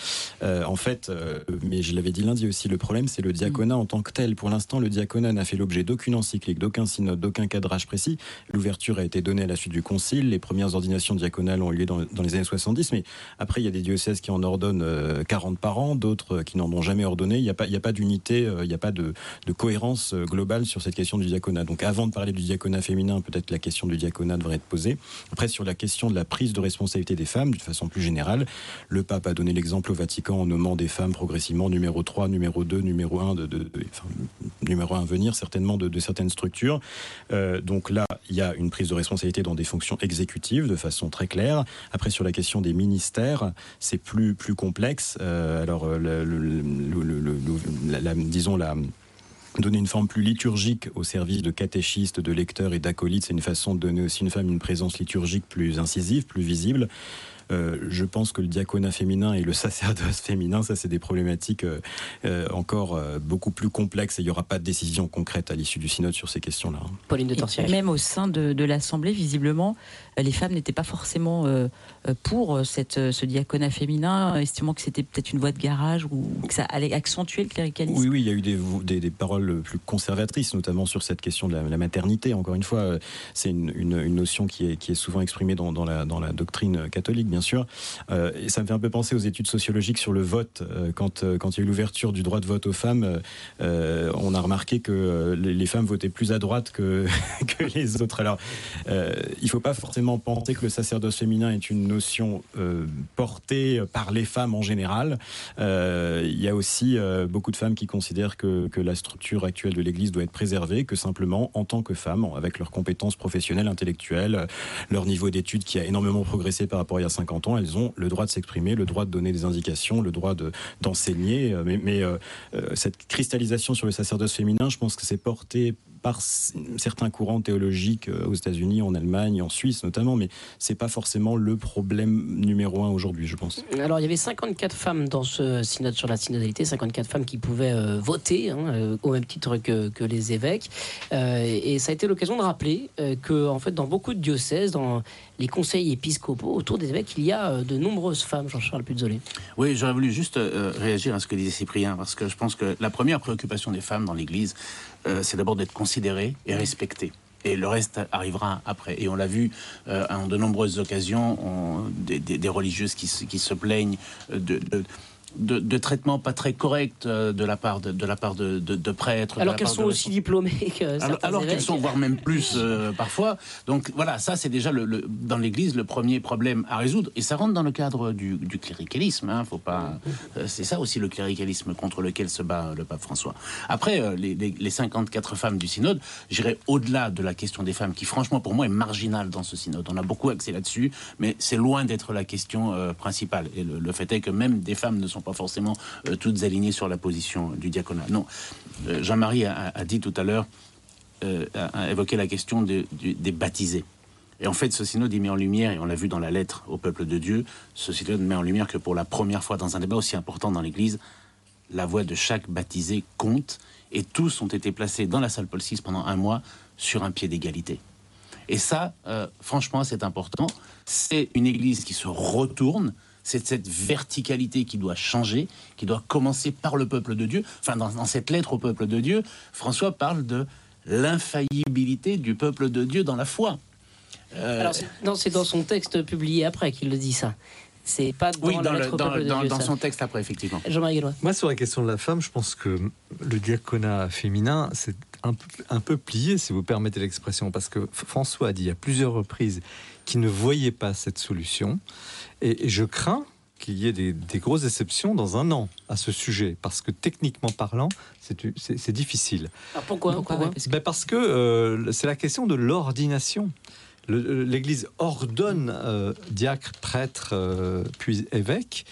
Euh, en fait, euh, mais je l'avais dit lundi aussi, le problème, c'est le diaconat en tant que tel. Pour l'instant, le diaconat n'a fait l'objet d'aucune encyclique, d'aucun synode, d'aucun cadrage précis. L'ouverture a été donnée à la suite du concile. Les premières ordinations diaconales ont eu lieu dans, les années 70. Mais après, il y a des diocèses qui en ordonnent 40 par an, d'autres qui n'en ont jamais ordonné. Il n'y a pas, d'unité, il n'y a pas de, de cohérence globale sur cette question du diaconat. Donc avant de parler du diaconat féminin, peut-être la question du diaconat devrait être posée. Après, sur la question de la prise de responsabilité des femmes, de façon plus générale, le pape a donné l'exemple au Vatican en nommant des femmes progressivement numéro 3, numéro 2, numéro 1, de, numéro 1 à venir, certainement de, de certaines structures. Euh, donc là, il y a une prise de responsabilité dans des fonctions exécutives de façon très claire. Après, sur la question des ministères, c'est plus, plus complexe. Euh, alors, le, le, le, la, la, disons, la donner une forme plus liturgique au service de catéchistes, de lecteurs et d'acolytes. C'est une façon de donner aussi une femme une présence liturgique plus incisive, plus visible. Euh, je pense que le diaconat féminin et le sacerdoce féminin, ça c'est des problématiques euh, euh, encore euh, beaucoup plus complexes et il n'y aura pas de décision concrète à l'issue du synode sur ces questions-là. Pauline de Torsière. Même au sein de, de l'Assemblée, visiblement, les femmes n'étaient pas forcément euh, pour cette, ce diaconat féminin, estimant que c'était peut-être une voie de garage ou que ça allait accentuer le cléricalisme. Oui, oui, il y a eu des, des, des paroles plus conservatrices, notamment sur cette question de la, la maternité. Encore une fois, c'est une, une, une, notion qui est, qui est souvent exprimée dans, dans, la, dans la doctrine catholique, bien sûr. Euh, ça me fait un peu penser aux études sociologiques sur le vote. Euh, quand, euh, quand il y a eu l'ouverture du droit de vote aux femmes, on a remarqué que les, femmes votaient plus à droite que, les autres. Alors, il ne faut pas forcément penser que le sacerdoce féminin est une notion portée par les femmes en général. Il y a aussi beaucoup de femmes qui considèrent que, que la structure actuelle de l'Église doit être préservée, que simplement, en tant que femmes, avec leurs compétences professionnelles, intellectuelles, leur niveau d'études qui a énormément progressé par rapport à il y a 50 50 ans, elles ont le droit de s'exprimer, le droit de donner des indications, le droit d'enseigner. De, mais, mais euh, cette cristallisation sur le sacerdoce féminin, je pense que c'est porté par certains courants théologiques aux États-Unis, en Allemagne, en Suisse notamment, mais c'est pas forcément le problème numéro un aujourd'hui, je pense. Alors, il y avait 54 femmes dans ce synode sur la synodalité, 54 femmes qui pouvaient voter hein, au même titre que, que les évêques, et ça a été l'occasion de rappeler que, en fait, dans beaucoup de diocèses, dans les conseils épiscopaux autour des évêques, il y a euh, de nombreuses femmes, Jean-Charles Puzolé. Oui, j'aurais voulu juste euh, réagir à ce que disait Cyprien, parce que je pense que la première préoccupation des femmes dans l'Église, euh, c'est d'abord d'être considérées et respectées et le reste arrivera après. Et on l'a vu en de nombreuses occasions, des, religieuses qui, se plaignent de, de, traitement pas très correct euh, de la part de, de la part de, de prêtres. Alors qu'elles sont aussi diplômées que Alors, alors qu'elles sont voire même plus euh, parfois. Donc voilà, ça c'est déjà le, dans l'Église le premier problème à résoudre. Et ça rentre dans le cadre du, du cléricalisme. Hein, faut pas. Euh, c'est ça aussi le cléricalisme contre lequel se bat le pape François. Après les, les, les 54 femmes du synode, j'irai au-delà de la question des femmes qui franchement pour moi est marginale dans ce synode. On a beaucoup axé là-dessus, mais c'est loin d'être la question principale. Et le, le fait est que même des femmes ne sont pas forcément euh, toutes alignées sur la position du diaconat. Non, euh, Jean-Marie a, dit tout à l'heure, euh, a, évoqué la question des baptisés. Et en fait, ce synode, il met en lumière, et on l'a vu dans la lettre au peuple de Dieu, ce synode met en lumière que pour la première fois dans un débat aussi important dans l'Église, la voix de chaque baptisé compte, et tous ont été placés dans la salle Paul VI pendant un mois sur un pied d'égalité. Et ça, franchement, c'est important. C'est une Église qui se retourne, c'est cette verticalité qui doit changer, qui doit commencer par le peuple de Dieu. Enfin, dans, cette lettre au peuple de Dieu, François parle de l'infaillibilité du peuple de Dieu dans la foi. Euh, Alors, c'est dans son texte publié après qu'il le dit ça. C'est pas dans, oui, dans, le, dans, son texte après, effectivement. Jean-Marie Moi, sur la question de la femme, je pense que le diaconat féminin, c'est un, un, peu plié, si vous permettez l'expression, parce que François a dit à plusieurs reprises qu'il ne voyait pas cette solution. Et, je crains qu'il y ait des, grosses déceptions dans un an à ce sujet, parce que techniquement parlant, c'est difficile. Pourquoi, ben, Parce que euh, c'est la question de l'ordination. Euh, L'Église ordonne euh, diacre, prêtre, euh, puis évêque,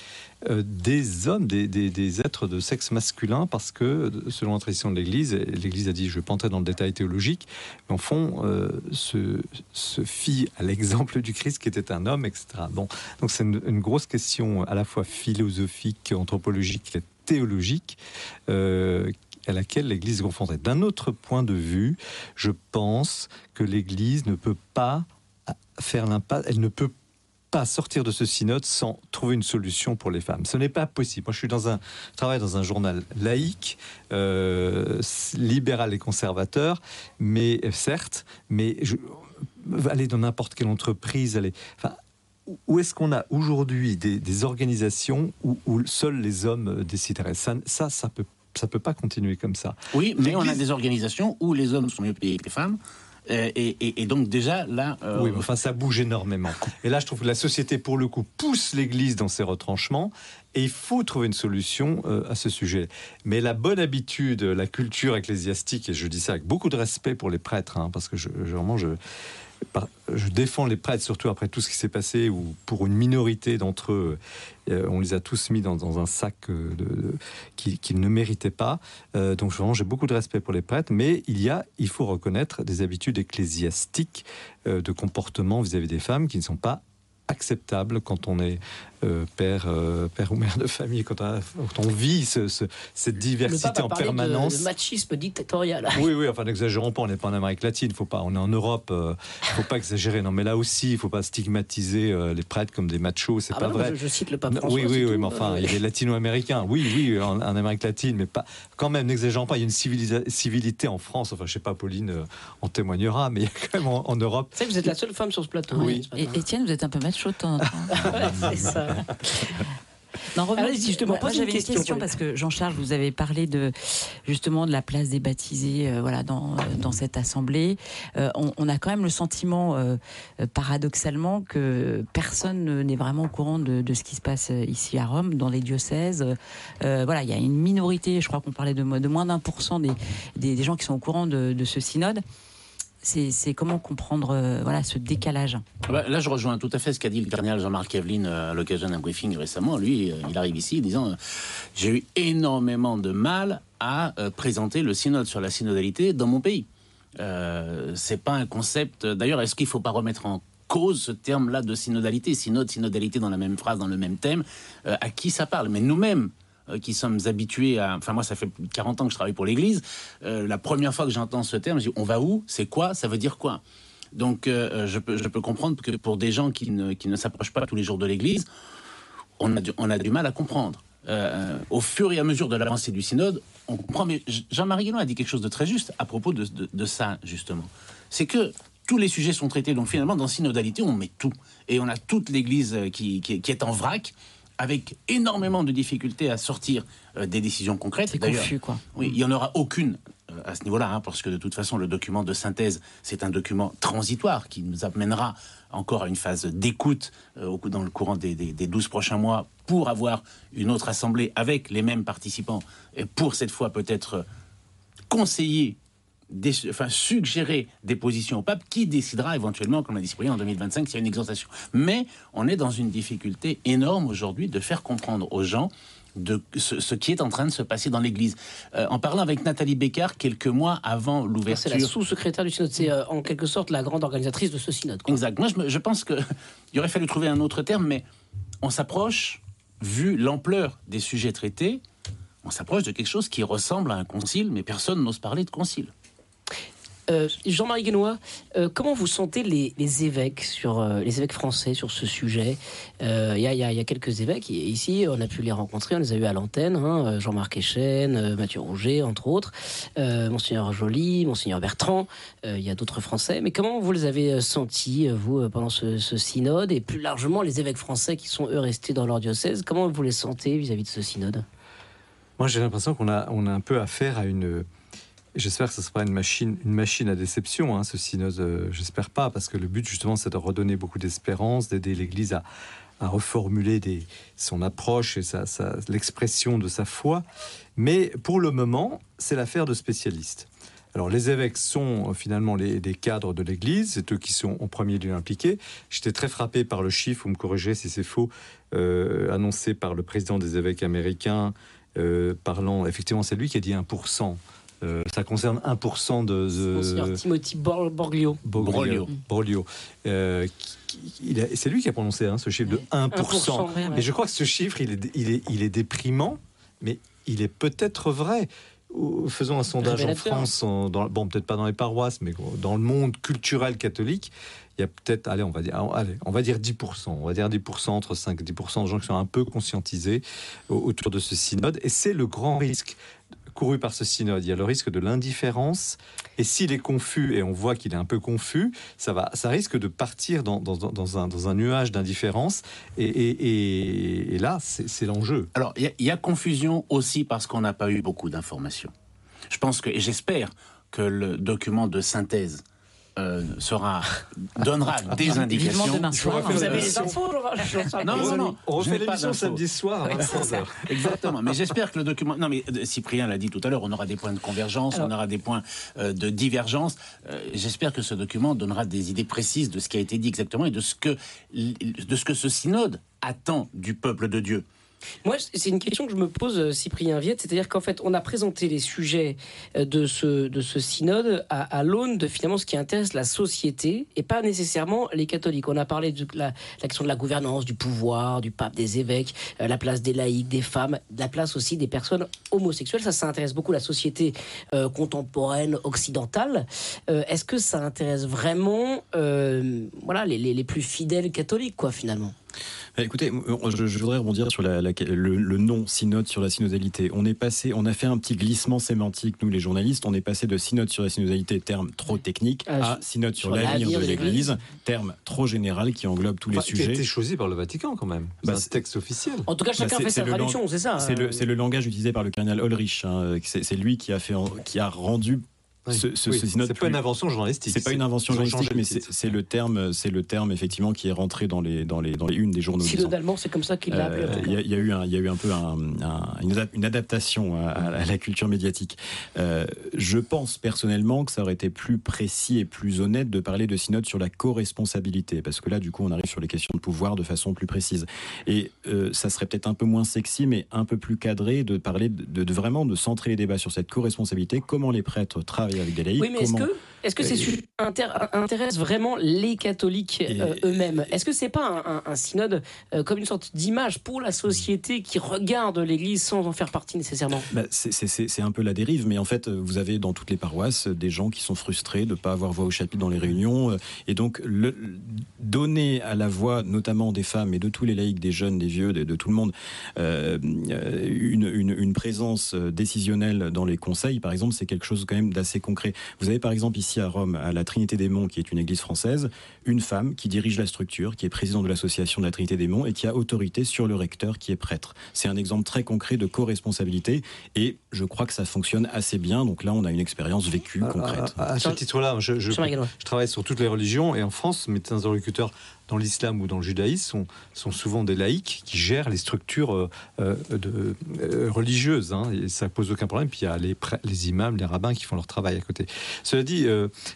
des hommes, des, êtres de sexe masculin, parce que selon la tradition de l'Église, l'Église a dit, je ne vais pas entrer dans le détail théologique, mais en fond, se, se fie à l'exemple du Christ qui était un homme, etc. Bon, donc c'est une, grosse question à la fois philosophique, anthropologique et théologique à laquelle l'Église confrontée. D'un autre point de vue, je pense que l'Église ne peut pas faire l'impasse, elle ne peut pas sortir de ce synode sans trouver une solution pour les femmes. Ce n'est pas possible. Moi, je suis dans un je travaille dans un journal laïque, euh, libéral et conservateur, mais certes, mais je, aller dans n'importe quelle entreprise, aller, enfin, où est-ce qu'on a aujourd'hui des, organisations où, où, seuls les hommes décideraient? Ça, ça, ça peut ça peut pas continuer comme ça. Oui, mais on a des organisations où les hommes sont mieux payés que les femmes. Et, donc déjà là, euh, oui, enfin ça bouge énormément. Et là, je trouve que la société, pour le coup, pousse l'Église dans ses retranchements, et il faut trouver une solution euh, à ce sujet. Mais la bonne habitude, la culture ecclésiastique, et je dis ça avec beaucoup de respect pour les prêtres, hein, parce que je, vraiment je je défends les prêtres, surtout après tout ce qui s'est passé, où pour une minorité d'entre eux, euh, on les a tous mis dans, un sac euh, qu'ils ne méritaient pas. Euh, donc vraiment, j'ai beaucoup de respect pour les prêtres, mais il y a, il faut reconnaître, des habitudes ecclésiastiques de comportement vis à -vis des femmes qui ne sont pas acceptables quand on est euh, père, euh, père ou mère de famille, quand on, vit cette diversité en permanence. Le machisme dictatorial. Oui, oui, enfin n'exagérons pas, on n'est pas en Amérique latine, faut pas, on est en Europe, il euh, faut pas exagérer. Non, mais là aussi, il faut pas stigmatiser les prêtres comme des machos, c'est ah pas bah vrai. Je, cite le pape François. Oui, oui, oui, mais enfin, il est latino-américain. Oui, oui, en, Amérique latine, mais pas. Quand même, n'exagérons pas. Il y a une civilité en France. Enfin, je sais pas, Pauline en témoignera, mais il y a quand même en, Europe. C'est vous êtes la seule femme sur ce plateau. Oui. Et Étienne, vous êtes un peu macho, c'est ça. Non, justement, j'avais une question, parce que Jean-Charles, vous avez parlé de justement de la place des baptisés, euh, voilà, dans, euh, dans cette assemblée. Euh, on, a quand même le sentiment, paradoxalement, que personne n'est vraiment au courant de, de, ce qui se passe ici à Rome, dans les diocèses. voilà, il y a une minorité, je crois qu'on parlait de, de moins d'un pour cent des, des, gens qui sont au courant de, de ce synode c'est comment comprendre euh, voilà, ce décalage ah bah, Là, je rejoins tout à fait ce qu'a dit le cardinal Jean-Marc Evelyn euh, à l'occasion d'un briefing récemment. Lui, euh, il arrive ici disant J'ai eu énormément de mal à présenter le synode sur la synodalité dans mon pays. Euh, c'est pas un concept. D'ailleurs, est-ce qu'il ne faut pas remettre en cause ce terme-là de synodalité Synode, synodalité dans la même phrase, dans le même thème. À qui ça parle? Mais nous-mêmes, qui sommes habitués à. Enfin, moi, ça fait 40 ans que je travaille pour l'Église. Euh, la première fois que j'entends ce terme, je dis on va où? C'est quoi? Ça veut dire quoi? Donc, je, peux, je peux comprendre que pour des gens qui ne, qui ne s'approchent pas tous les jours de l'Église, on a, du, on a du mal à comprendre. au fur et à mesure de l'avancée du synode, on comprend. Mais Jean-Marie Guénon a dit quelque chose de très juste à propos de, de ça, justement. C'est que tous les sujets sont traités. Donc finalement, dans synodalité, on met tout. Et on a toute l'Église euh, qui, est en vrac avec énormément de difficultés à sortir euh, des décisions concrètes. C'est confus, quoi. Oui, il n'y en aura aucune euh, à ce niveau-là, hein, parce que de toute façon, le document de synthèse, c'est un document transitoire qui nous amènera encore à une phase d'écoute dans le courant des, des, 12 prochains mois pour avoir une autre assemblée avec les mêmes participants et pour cette fois peut-être conseiller enfin, suggérer des positions au pape qui décidera éventuellement, comme l'a dit Cyprien, en 2025 s'il y a une exhortation. Mais on est dans une difficulté énorme aujourd'hui de faire comprendre aux gens de ce, qui est en train de se passer dans l'Église. Euh, en parlant avec Nathalie Bécard quelques mois avant l'ouverture. C'est la sous-secrétaire du synode, c'est euh, en quelque sorte la grande organisatrice de ce synode. Exact. Moi, je, je pense qu'il aurait fallu trouver un autre terme, mais on s'approche, vu l'ampleur des sujets traités, on s'approche de quelque chose qui ressemble à un concile, mais personne n'ose parler de concile. Euh, Jean-Marie Guénois, euh, comment vous sentez les, évêques sur euh, les évêques français sur ce sujet? Il y, a quelques évêques ici, on a pu les rencontrer, on les a eu à l'antenne, hein, Jean-Marc Echen, Mathieu Rouget, entre autres, Monseigneur Joly, Monseigneur Bertrand. Il y a d'autres Français. Mais comment vous les avez sentis vous pendant ce, synode? Et plus largement les évêques français qui sont eux restés dans leur diocèse Comment vous les sentez vis-à-vis -vis de ce synode? Moi, j'ai l'impression qu'on a on a un peu affaire à une J'espère que ce ne sera pas une machine, une machine à déception, hein, ce synode. Euh, j'espère pas, parce que le but, justement, c'est de redonner beaucoup d'espérance, d'aider l'Église à, reformuler son approche et l'expression de sa foi. Mais pour le moment, c'est l'affaire de spécialistes. Alors, les évêques sont euh, finalement les, cadres de l'Église, c'est eux qui sont en premier lieu impliqués. J'étais très frappé par le chiffre, vous me corrigez si c'est faux, euh, annoncé par le président des évêques américains, parlant, effectivement, c'est lui qui a dit 1%. Euh, ça concerne 1% de. de... Timothy Borglio. Borglio. Euh, c'est lui qui a prononcé hein, ce chiffre de 1%. mais je crois que ce chiffre, il est, il est, il est déprimant, mais il est peut-être vrai. Faisons un sondage en France, dans, bon, peut-être pas dans les paroisses, mais dans le monde culturel catholique, il y a peut-être, allez, on va dire, allez, on va dire 10%, on va dire 10%, entre 5 et 10% de gens qui sont un peu conscientisés autour de ce synode. Et c'est le grand risque couru par ce synode. Il y a le risque de l'indifférence. Et s'il est confus, et on voit qu'il est un peu confus, ça, va, ça risque de partir dans, dans, un, dans un, nuage d'indifférence. Et, et, là, c'est l'enjeu. Alors, il y, a confusion aussi parce qu'on n'a pas eu beaucoup d'informations. Je pense que, et j'espère que le document de synthèse euh, sera donnera des indications. Vous avez les infos Non, non, non. On refait l'émission samedi soir Exactement. Mais j'espère que le document. Non, mais euh, Cyprien l'a dit tout à l'heure, on aura des points de convergence, on aura des points euh, de divergence. j'espère que ce document donnera des idées précises de ce qui a été dit exactement et de ce que de ce que ce synode attend du peuple de Dieu. Moi, c'est une question que je me pose, euh, Cyprien Viette, c'est-à-dire qu'en fait, on a présenté les sujets euh, de ce, de ce synode à, l'aune de finalement ce qui intéresse la société et pas nécessairement les catholiques. On a parlé de la, question de la gouvernance, du pouvoir, du pape, des évêques, euh, la place des laïcs, des femmes, la place aussi des personnes homosexuelles. Ça, ça intéresse beaucoup la société contemporaine occidentale. Est-ce que ça intéresse vraiment voilà, les, les, plus fidèles catholiques, quoi, finalement? Écoutez, je, voudrais rebondir sur la, le, nom synode sur la synodalité. On est passé, on a fait un petit glissement sémantique, nous les journalistes, on est passé de synode sur la synodalité, terme trop technique, ah, à synode sur, l'avenir de l'Église, terme trop général qui englobe tous les sujets. Qui a été choisi par le Vatican quand même. Bah, c'est un texte officiel. En tout cas, chacun bah, fait sa traduction, c'est ça. C'est le, le, langage utilisé par le cardinal Ulrich. Hein. c'est lui qui a fait, qui a rendu ce, c'est pas une invention journalistique. C'est pas une invention journalistique, mais c'est le terme, c'est le terme effectivement qui est rentré dans les dans les dans les unes des journaux. Synodalement, c'est comme ça qu'il l'a appelé. Euh, il y, a eu un, il y a eu un peu un, une, adaptation à, la culture médiatique. Euh, je pense personnellement que ça aurait été plus précis et plus honnête de parler de synode sur la co-responsabilité, parce que là, du coup, on arrive sur les questions de pouvoir de façon plus précise. Et euh, ça serait peut-être un peu moins sexy, mais un peu plus cadré de parler de, de, de vraiment de centrer les débats sur cette co-responsabilité, comment les prêtres travaillent avec des laïcs. Oui, mais est-ce que Est-ce que ces sujets intéressent vraiment les catholiques euh, eux-mêmes? Est-ce que c'est pas un, synode euh, comme une sorte d'image pour la société qui regarde l'Église sans en faire partie nécessairement? Bah, C'est un peu la dérive, mais en fait, vous avez dans toutes les paroisses des gens qui sont frustrés de ne pas avoir voix au chapitre dans les réunions, euh, et donc le, donner à la voix, notamment des femmes et de tous les laïcs, des jeunes, des vieux, de, tout le monde, une, une, une présence décisionnelle dans les conseils, par exemple, c'est quelque chose quand même d'assez concret. Vous avez par exemple ici à Rome, à la Trinité des Monts, qui est une église française, une femme qui dirige la structure, qui est présidente de l'association de la Trinité des Monts et qui a autorité sur le recteur qui est prêtre. C'est un exemple très concret de co-responsabilité et je crois que ça fonctionne assez bien. Donc là, on a une expérience vécue, concrète. À, ce titre-là, je, je, je, travaille sur toutes les religions et en France, mes interlocuteurs dans l'islam ou dans le judaïsme sont, sont souvent des laïcs qui gèrent les structures euh, euh, de, euh, religieuses. Hein, et ça pose aucun problème. Puis il y a les, les, imams, les rabbins qui font leur travail à côté. Cela dit,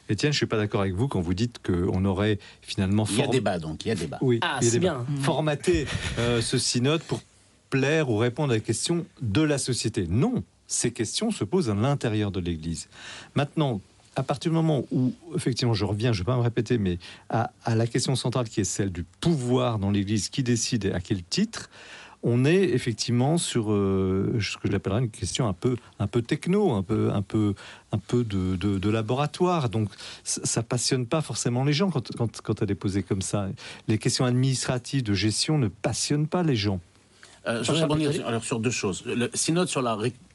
Étienne, je suis pas d'accord avec vous quand vous dites qu'on aurait finalement... Il y a débat donc, il y a débat. Oui, ah, c'est bien. Formaté ce synode pour plaire ou répondre à la question de la société. Non, ces questions se posent à l'intérieur de l'Église. Maintenant, à partir du moment où, effectivement, je reviens, je ne vais pas me répéter, mais à, la question centrale qui est celle du pouvoir dans l'Église, qui décide à quel titre, on est effectivement sur euh, ce que j'appellerais une question un peu, un peu techno, un peu, un peu, un peu de, laboratoire. Donc, ça, ne passionne pas forcément les gens quand, quand, quand elle est posée comme ça. Les questions administratives de gestion ne passionnent pas les gens. Euh, je voudrais rebondir alors, sur deux choses. Le synode sur la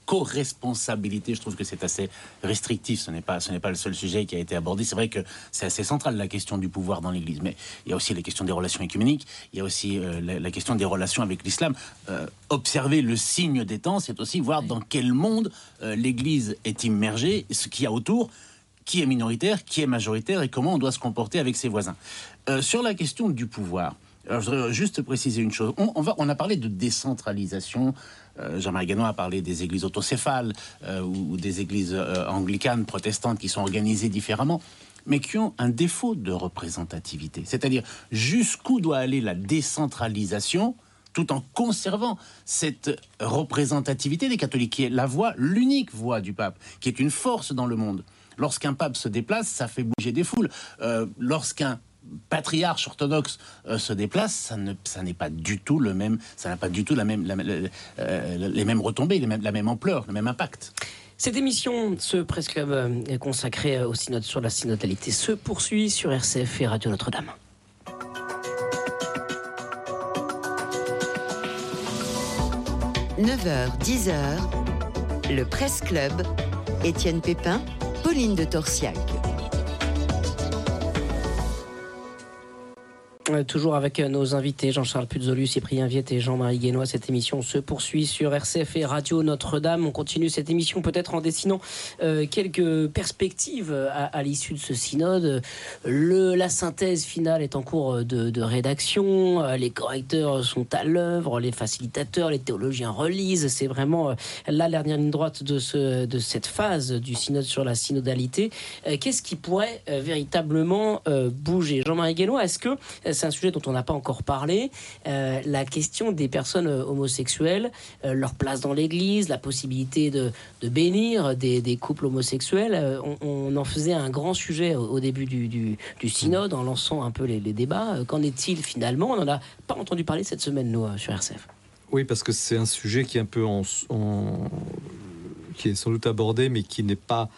co-responsabilité, je trouve que c'est assez restrictif. Ce n'est pas, ce n'est pas le seul sujet qui a été abordé. C'est vrai que c'est assez central la question du pouvoir dans l'Église, mais il y a aussi les questions des relations écuméniques. Il y a aussi euh, la, question des relations avec l'islam. Euh, observer le signe des temps, c'est aussi voir dans quel monde euh, l'Église est immergée, ce qu'il y a autour qui est minoritaire, qui est majoritaire et comment on doit se comporter avec ses voisins. sur la question du pouvoir, je voudrais juste préciser une chose. On, va, on a parlé de décentralisation euh, Jean-Marie Guénon a parlé des églises autocéphales euh, ou, des églises euh, anglicanes, protestantes qui sont organisées différemment mais qui ont un défaut de représentativité. C'est-à-dire jusqu'où doit aller la décentralisation tout en conservant cette représentativité des catholiques, qui est la voix, l'unique voix du pape, qui est une force dans le monde. Lorsqu'un pape se déplace, ça fait bouger des foules. Lorsqu'un patriarche orthodoxe euh, se déplace, ça ne, ça n'est pas du tout le même, ça n'a pas du tout la même, euh, les mêmes retombées, les mêmes, la même ampleur, le même impact. Cette émission, ce Presse Club euh, consacré au synode sur la synodalité, se poursuit sur RCF et Radio Notre-Dame. « 9h, 10h, le Presse Club, Étienne Pépin, Pauline de Torsiac. Toujours avec nos invités Jean-Charles Puzolu, Cyprien Viette et Jean-Marie Guénois. Cette émission se poursuit sur RCF et Radio Notre-Dame. On continue cette émission peut-être en dessinant euh, quelques perspectives à, l'issue de ce synode. La synthèse finale est en cours de, rédaction. Les correcteurs sont à l'œuvre, les facilitateurs, les théologiens relisent. C'est vraiment euh, la dernière ligne droite de, ce, de cette phase du synode sur la synodalité. Euh, qu'est-ce qui pourrait véritablement bouger? Jean-Marie Guénois, est-ce que c'est un sujet dont on n'a pas encore parlé, euh, la question des personnes euh, homosexuelles, euh, leur place dans l'Église, la possibilité de, bénir des, couples homosexuels. On, en faisait un grand sujet au, début du, synode en lançant un peu les, débats. Qu'en est-il finalement? On n'en a pas entendu parler cette semaine, nous, sur RCF. Oui, parce que c'est un sujet qui est un peu en, qui est sans doute abordé, mais qui n'est pas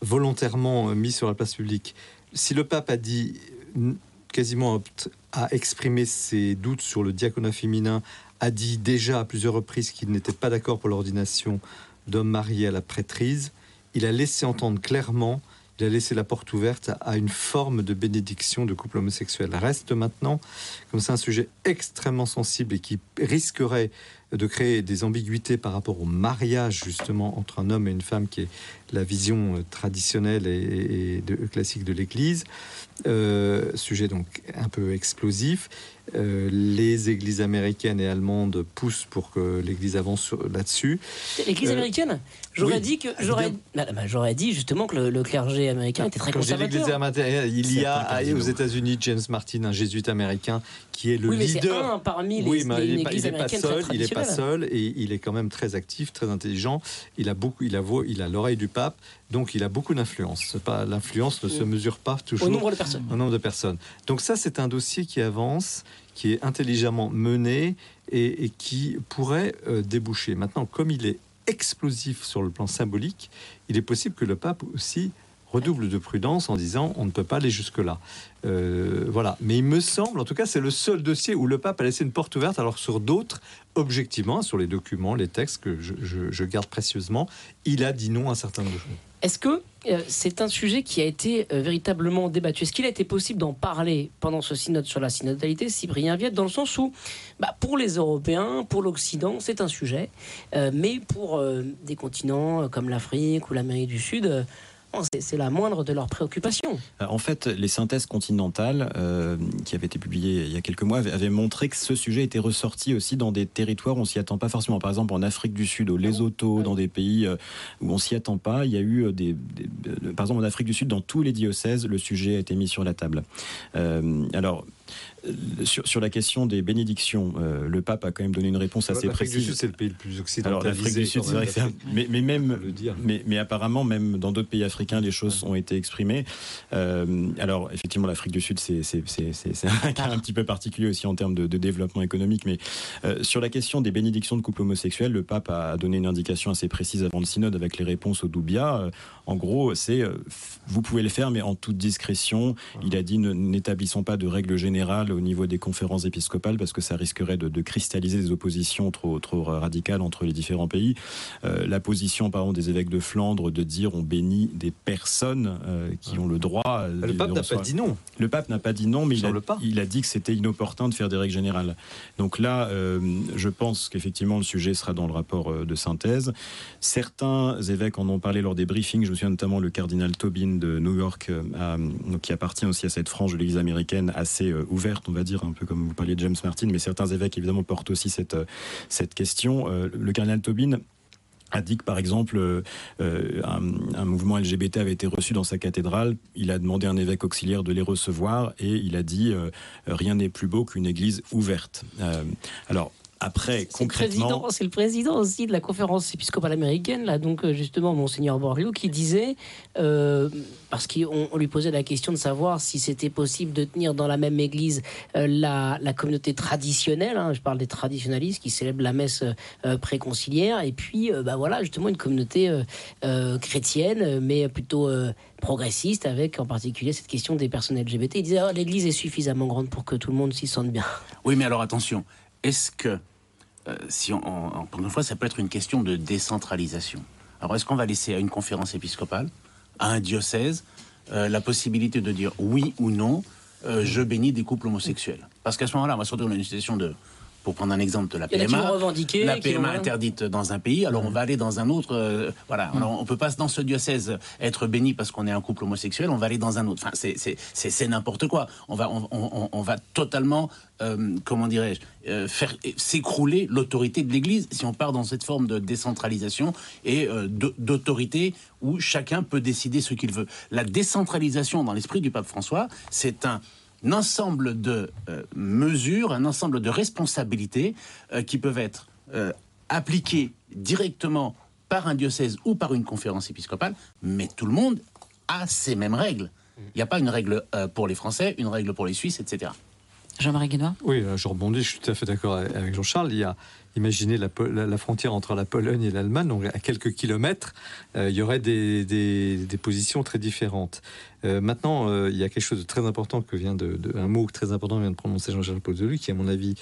volontairement mis sur la place publique. Si le pape a dit quasiment à exprimer ses doutes sur le diaconat féminin, a dit déjà à plusieurs reprises qu'il n'était pas d'accord pour l'ordination d'hommes mariés à la prêtrise. Il a laissé entendre clairement, il a laissé la porte ouverte à une forme de bénédiction de couple homosexuel. Reste maintenant, comme c'est un sujet extrêmement sensible et qui risquerait de créer des ambiguïtés par rapport au mariage justement entre un homme et une femme qui est la vision euh, traditionnelle et, classique de l'Église. Euh, sujet donc un peu explosif. Euh, les églises américaines et allemandes poussent pour que l'Église avance là-dessus. L'Église américaine? J'aurais dit que j'aurais bah, bah, j'aurais dit justement que le, clergé américain était très conservateur. Il y a aux États-Unis James Martin, un jésuite américain, qui est le oui, mais leader. Un parmi les, oui, mais il n'est pas, seul. Il n'est pas seul et il est quand même très actif, très intelligent. Il a beaucoup, il a il a l'oreille du pape, donc il a beaucoup d'influence. L'influence ne se mm. mesure pas toujours au nombre de personnes. Au nombre de personnes. Donc ça, c'est un dossier qui avance, qui est intelligemment mené et, qui pourrait euh, déboucher. Maintenant, comme il est explosif sur le plan symbolique, il est possible que le pape aussi redouble de prudence en disant on ne peut pas aller jusque-là. Euh, voilà. Mais il me semble, en tout cas, c'est le seul dossier où le pape a laissé une porte ouverte. Alors sur d'autres, objectivement, sur les documents, les textes que je, garde précieusement, il a dit non à un certain nombre de choses. Est-ce que euh, c'est un sujet qui a été euh, véritablement débattu? Est-ce qu'il a été possible d'en parler pendant ce synode sur la synodalité, Cyprien Viette, dans le sens où, bah, pour les Européens, pour l'Occident, c'est un sujet, mais pour des continents comme l'Afrique ou l'Amérique du Sud, c'est la moindre de leurs préoccupations. Euh, en fait, les synthèses continentales euh, qui avaient été publiées il y a quelques mois avaient montré que ce sujet était ressorti aussi dans des territoires où on s'y attend pas forcément. Par exemple, en Afrique du Sud, au Lesotho, ah dans des pays euh, où on s'y attend pas, il y a eu des, par exemple en Afrique du Sud, dans tous les diocèses, le sujet a été mis sur la table. alors euh, sur, la question des bénédictions, euh, le pape a quand même donné une réponse assez précise. L'Afrique du Sud, c'est le pays le plus occidental. Alors l'Afrique du Sud, c'est vrai que mais, mais, même, mais, mais, apparemment, même dans d'autres pays africains, les choses ont été exprimées. Euh, alors effectivement, l'Afrique du Sud, c'est un cas un petit peu particulier aussi en termes de, développement économique. Mais sur la question des bénédictions de couples homosexuels, le pape a donné une indication assez précise avant le synode avec les réponses au Doubia. En gros, c'est vous pouvez le faire, mais en toute discrétion. Il a dit n'établissons pas de règles générales au niveau des conférences épiscopales parce que ça risquerait de, cristalliser des oppositions trop, trop radicales entre les différents pays. Euh, la position, par exemple, des évêques de Flandre de dire on bénit des personnes euh, qui ont le droit. Euh, le pape n'a pas dit non. Le pape n'a pas dit non, mais il a, il a, dit que c'était inopportun de faire des règles générales. Donc là, je pense qu'effectivement le sujet sera dans le rapport de synthèse. Certains évêques en ont parlé lors des briefings. Me souviens notamment le cardinal Tobin de New York, qui appartient aussi à cette frange de l'Église américaine assez ouverte on va dire, un peu comme vous parliez de James Martin, mais certains évêques évidemment portent aussi cette, euh, cette question. Euh, le cardinal Tobin a dit que par exemple euh, un, mouvement LGBT avait été reçu dans sa cathédrale. Il a demandé à un évêque auxiliaire de les recevoir et il a dit rien n'est plus beau qu'une église ouverte. alors après, concrètement. C'est le, président aussi de la conférence épiscopale américaine, là, donc euh, justement, Monseigneur Borloo, qui disait, euh, parce qu'on lui posait la question de savoir si c'était possible de tenir dans la même église euh, la, communauté traditionnelle, hein, je parle des traditionnalistes qui célèbrent la messe préconciliaire, et puis, bah voilà, justement, une communauté chrétienne, mais plutôt progressiste, avec en particulier cette question des personnes LGBT. Il disait, oh, l'église est suffisamment grande pour que tout le monde s'y sente bien. Oui, mais alors attention, est-ce que euh, si on, encore une fois, ça peut être une question de décentralisation. Alors, est-ce qu'on va laisser à une conférence épiscopale, à un diocèse, euh, la possibilité de dire oui ou non, euh, je bénis des couples homosexuels? Parce qu'à ce moment-là, on va se retrouver dans une situation de pour prendre un exemple de la PMA, la PMA interdite dans un pays, alors on va aller dans un autre. Euh, voilà, mm. alors on peut pas dans ce diocèse être béni parce qu'on est un couple homosexuel, on va aller dans un autre. Enfin, c'est n'importe quoi. On va, on, va totalement, euh, comment dirais-je, euh, faire s'écrouler l'autorité de l'Église si on part dans cette forme de décentralisation et d'autorité où chacun peut décider ce qu'il veut. La décentralisation dans l'esprit du pape François, c'est un ensemble de euh, mesures, un ensemble de responsabilités euh, qui peuvent être euh, appliquées directement par un diocèse ou par une conférence épiscopale, mais tout le monde a ces mêmes règles. Il n'y a pas une règle pour les Français, une règle pour les Suisses, etc. Jean-Marie Guénois? Oui, je rebondis, je suis tout à fait d'accord avec Jean-Charles. Il y a, imaginez la, frontière entre la Pologne et l'Allemagne, donc à quelques kilomètres, il y aurait des, positions très différentes. Euh, maintenant, euh, il y a quelque chose de très important que vient de, un mot très important vient de prononcer Jean-Charles Pozolu, qui, à mon avis,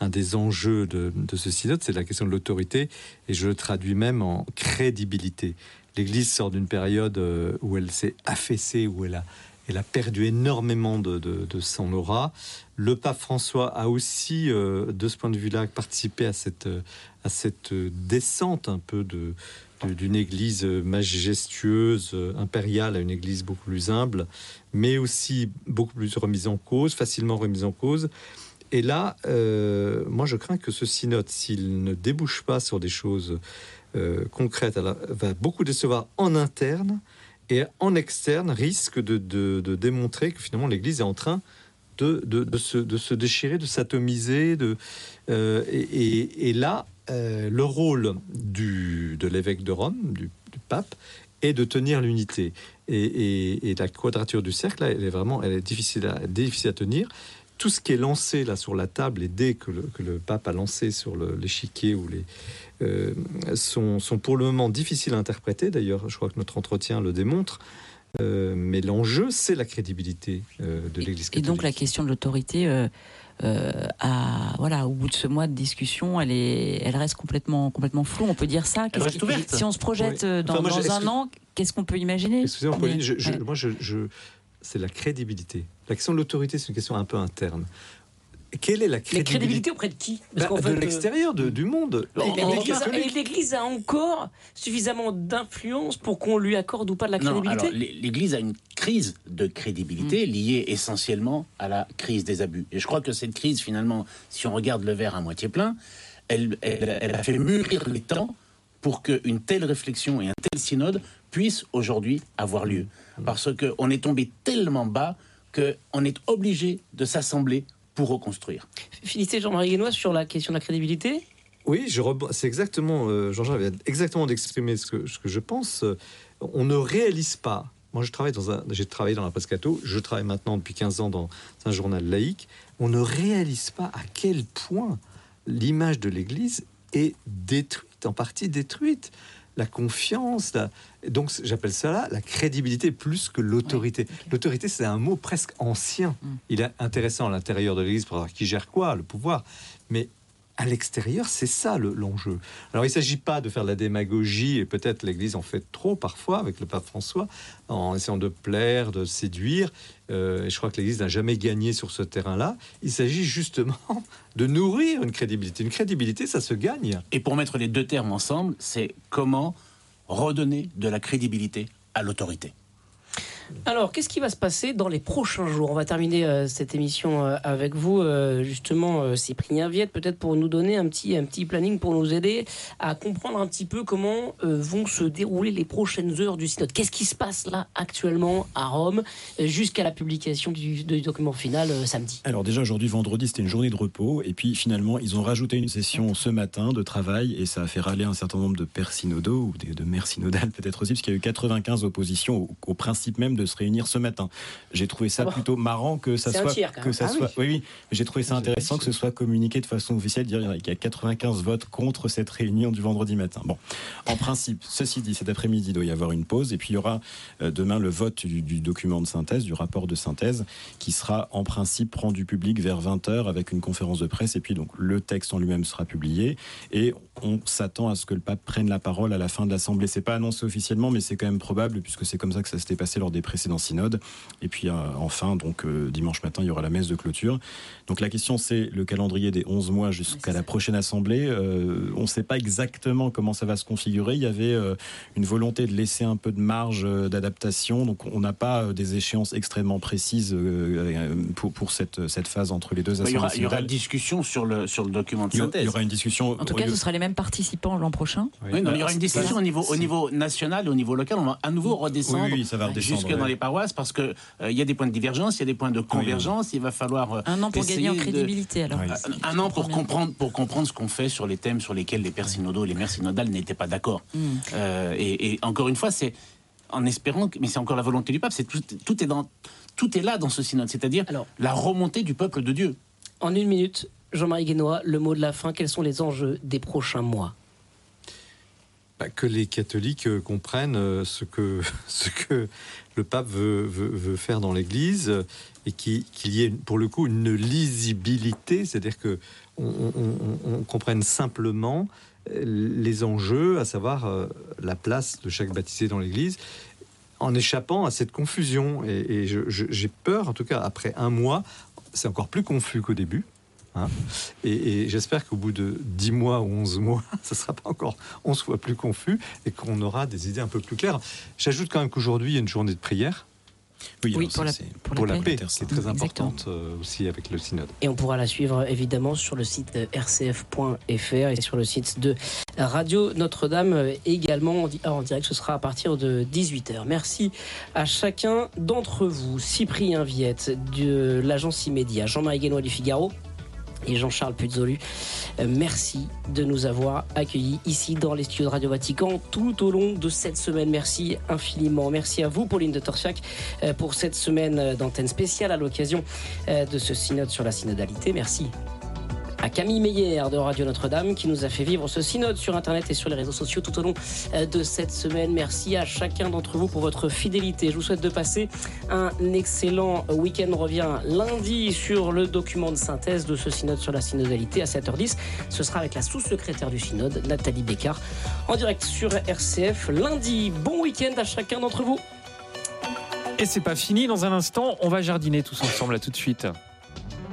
un des enjeux de, ce synode, c'est la question de l'autorité, et je le traduis même en crédibilité. L'Église sort d'une période euh, où elle s'est affaissée, où elle a, elle a perdu énormément de, de, son aura. Le pape François a aussi, de ce point de vue-là, participé à cette, descente un peu de, d'une église majestueuse, impériale, à une église beaucoup plus humble, mais aussi beaucoup plus remise en cause, facilement remise en cause. Et là, euh, moi, je crains que ce synode, s'il ne débouche pas sur des choses euh, concrètes, va beaucoup décevoir en interne et en externe risque de, démontrer que finalement l'Église est en train de, se, déchirer, de s'atomiser. Euh, et, et, là, euh, le rôle du, de l'évêque de Rome, du, pape, est de tenir l'unité. Et, la quadrature du cercle, elle est vraiment difficile, à, tenir. Tout ce qui est lancé là sur la table, les dés que le, pape a lancés sur l'échiquier ou les euh, sont, sont, pour le moment difficiles à interpréter. D'ailleurs, je crois que notre entretien le démontre. Euh, mais l'enjeu, c'est la crédibilité de l'Église catholique. Et donc la question de l'autorité euh, à, voilà, au bout de ce mois de discussion, elle, est, elle reste complètement, complètement floue. On peut dire ça. Si on se projette euh, dans, un an, qu'est-ce qu'on peut imaginer Excusez-moi, Pauline, moi, je, c'est la crédibilité. La question de l'autorité, c'est une question un peu interne. Quelle est la crédibilité, auprès de qui bah, De euh, l'extérieur, du monde. L'Église a, encore suffisamment d'influence pour qu'on lui accorde ou pas de la crédibilité L'Église a une crise de crédibilité mm. liée essentiellement à la crise des abus. Et je crois que cette crise, finalement, si on regarde le verre à moitié plein, elle, elle, a fait mûrir les temps pour qu'une telle réflexion et un tel synode puissent aujourd'hui avoir lieu. Mm. Parce qu'on est tombé tellement bas qu'on est obligé de s'assembler pour reconstruire. Finissez Jean-Marie Guénois sur la question de la crédibilité oui, c'est exactement, euh, Jean-Jean vient exactement d'exprimer ce que, ce que je pense. On ne réalise pas. Moi, je travaille dans un, j'ai travaillé dans la presse catho, je travaille maintenant depuis 15 ans dans un journal laïque. On ne réalise pas à quel point l'image de l'Église est détruite, en partie détruite la confiance. Donc j'appelle ça la crédibilité plus que l'autorité. L'autorité, c'est un mot presque ancien. Mm. Il est intéressant à l'intérieur de l'Église pour savoir qui gère quoi, le pouvoir. Mais à l'extérieur, c'est ça l'enjeu. Alors il ne s'agit pas de faire de la démagogie, et peut-être l'Église en fait trop parfois avec le pape François, en essayant de plaire, de séduire. Euh, et je crois que l'Église n'a jamais gagné sur ce terrain-là. Il s'agit justement de nourrir une crédibilité. Une crédibilité, ça se gagne. Et pour mettre les deux termes ensemble, c'est comment redonner de la crédibilité à l'autorité. Alors, qu'est-ce qui va se passer dans les prochains jours? On va terminer euh, cette émission euh, avec vous, euh, justement, Cyprien Viette, peut-être pour nous donner un petit, un petit planning pour nous aider à comprendre un petit peu comment vont se dérouler les prochaines heures du synode. Qu'est-ce qui se passe là actuellement à Rome jusqu'à la publication du, document final samedi? Alors déjà aujourd'hui vendredi c'était une journée de repos. Et puis finalement ils ont rajouté une session ce matin de travail. Et ça a fait râler un certain nombre de pères synodaux ou de, de mères synodales peut-être aussi parce qu'il y a eu 95 oppositions au, au principe même de se réunir ce matin. J'ai trouvé ça ah plutôt marrant que ça soit que ça ah soit. Oui, oui. J'ai trouvé ça intéressant que ce soit communiqué de façon officielle, dire qu'il y a 95 votes contre cette réunion du vendredi matin. Bon, en principe, ceci dit, cet après-midi il doit y avoir une pause et puis il y aura euh, demain le vote du, document de synthèse, du rapport de synthèse, qui sera en principe rendu public vers 20h avec une conférence de presse et puis donc le texte en lui-même sera publié et on s'attend à ce que le pape prenne la parole à la fin de l'assemblée. C'est pas annoncé officiellement, mais c'est quand même probable puisque c'est comme ça que ça s'était passé lors des précédents synodes. Et puis euh, enfin, donc euh, dimanche matin, il y aura la messe de clôture. Donc la question, c'est le calendrier des 11 mois jusqu'à la prochaine assemblée. Euh, on ne sait pas exactement comment ça va se configurer. Il y avait une volonté de laisser un peu de marge d'adaptation. Donc on n'a pas des échéances extrêmement précises pour, pour cette, cette phase entre les deux assemblées. Il y aura, une discussion sur le, sur le document de synthèse. Il y aura une discussion. En tout cas, ce sera les mêmes participants l'an prochain. Oui, il y aura une discussion au niveau, au niveau national et au niveau local. On va à nouveau redescendre jusque dans les paroisses parce qu'il euh, il y a des points de divergence, il y a des points de convergence. Il va falloir. Euh, un an pour gagner en crédibilité, alors. un, an pour comprendre, pour comprendre ce qu'on fait sur les thèmes sur lesquels les pères synodaux et les mères synodales n'étaient pas d'accord. Mm. Euh, et, encore une fois, c'est en espérant, mais c'est encore la volonté du pape, c'est tout, tout, est dans, tout est là dans ce synode, c'est-à-dire la remontée du peuple de Dieu. En une minute, Jean-Marie Guénois, le mot de la fin, quels sont les enjeux des prochains mois? Bah, que les catholiques euh, comprennent euh, ce que, ce que le pape veut, veut, faire dans l'Église et qu'il y ait pour le coup une lisibilité, c'est-à-dire que on, comprenne simplement euh, les enjeux, à savoir la place de chaque baptisé dans l'Église, en échappant à cette confusion. Et, et j'ai peur, en tout cas après un mois, c'est encore plus confus qu'au début. Hein. et, j'espère qu'au bout de 10 mois ou 11 mois, ça ne sera pas encore 11 fois plus confus et qu'on aura des idées un peu plus claires. J'ajoute quand même qu'aujourd'hui, il y a une journée de prière. Oui, pour, la, pour, la, paix, c'est très importante euh, aussi avec le synode. Et on pourra la suivre évidemment sur le site rcf.fr et sur le site de Radio Notre-Dame euh, également en direct. Ce sera à partir de 18h. Merci à chacun d'entre vous. Cyprien Viette de l'agence Immédiat, Jean-Marie Guénois du Figaro, et Jean-Charles Puzolu. Euh, merci de nous avoir accueillis ici dans les studios de Radio Vatican tout au long de cette semaine. Merci infiniment. Merci à vous, Pauline de Torsiac, euh, pour cette semaine d'antenne spéciale à l'occasion euh, de ce synode sur la synodalité. Merci à Camille Meyer de Radio Notre-Dame qui nous a fait vivre ce synode sur Internet et sur les réseaux sociaux tout au long euh, de cette semaine. Merci à chacun d'entre vous pour votre fidélité. Je vous souhaite de passer un excellent week-end. Revient lundi sur le document de synthèse de ce synode sur la synodalité à 7h10. Ce sera avec la sous-secrétaire du synode, Nathalie Bécard, en direct sur RCF lundi. Bon week-end à chacun d'entre vous. Et c'est pas fini. Dans un instant, on va jardiner tous ensemble. À tout de suite.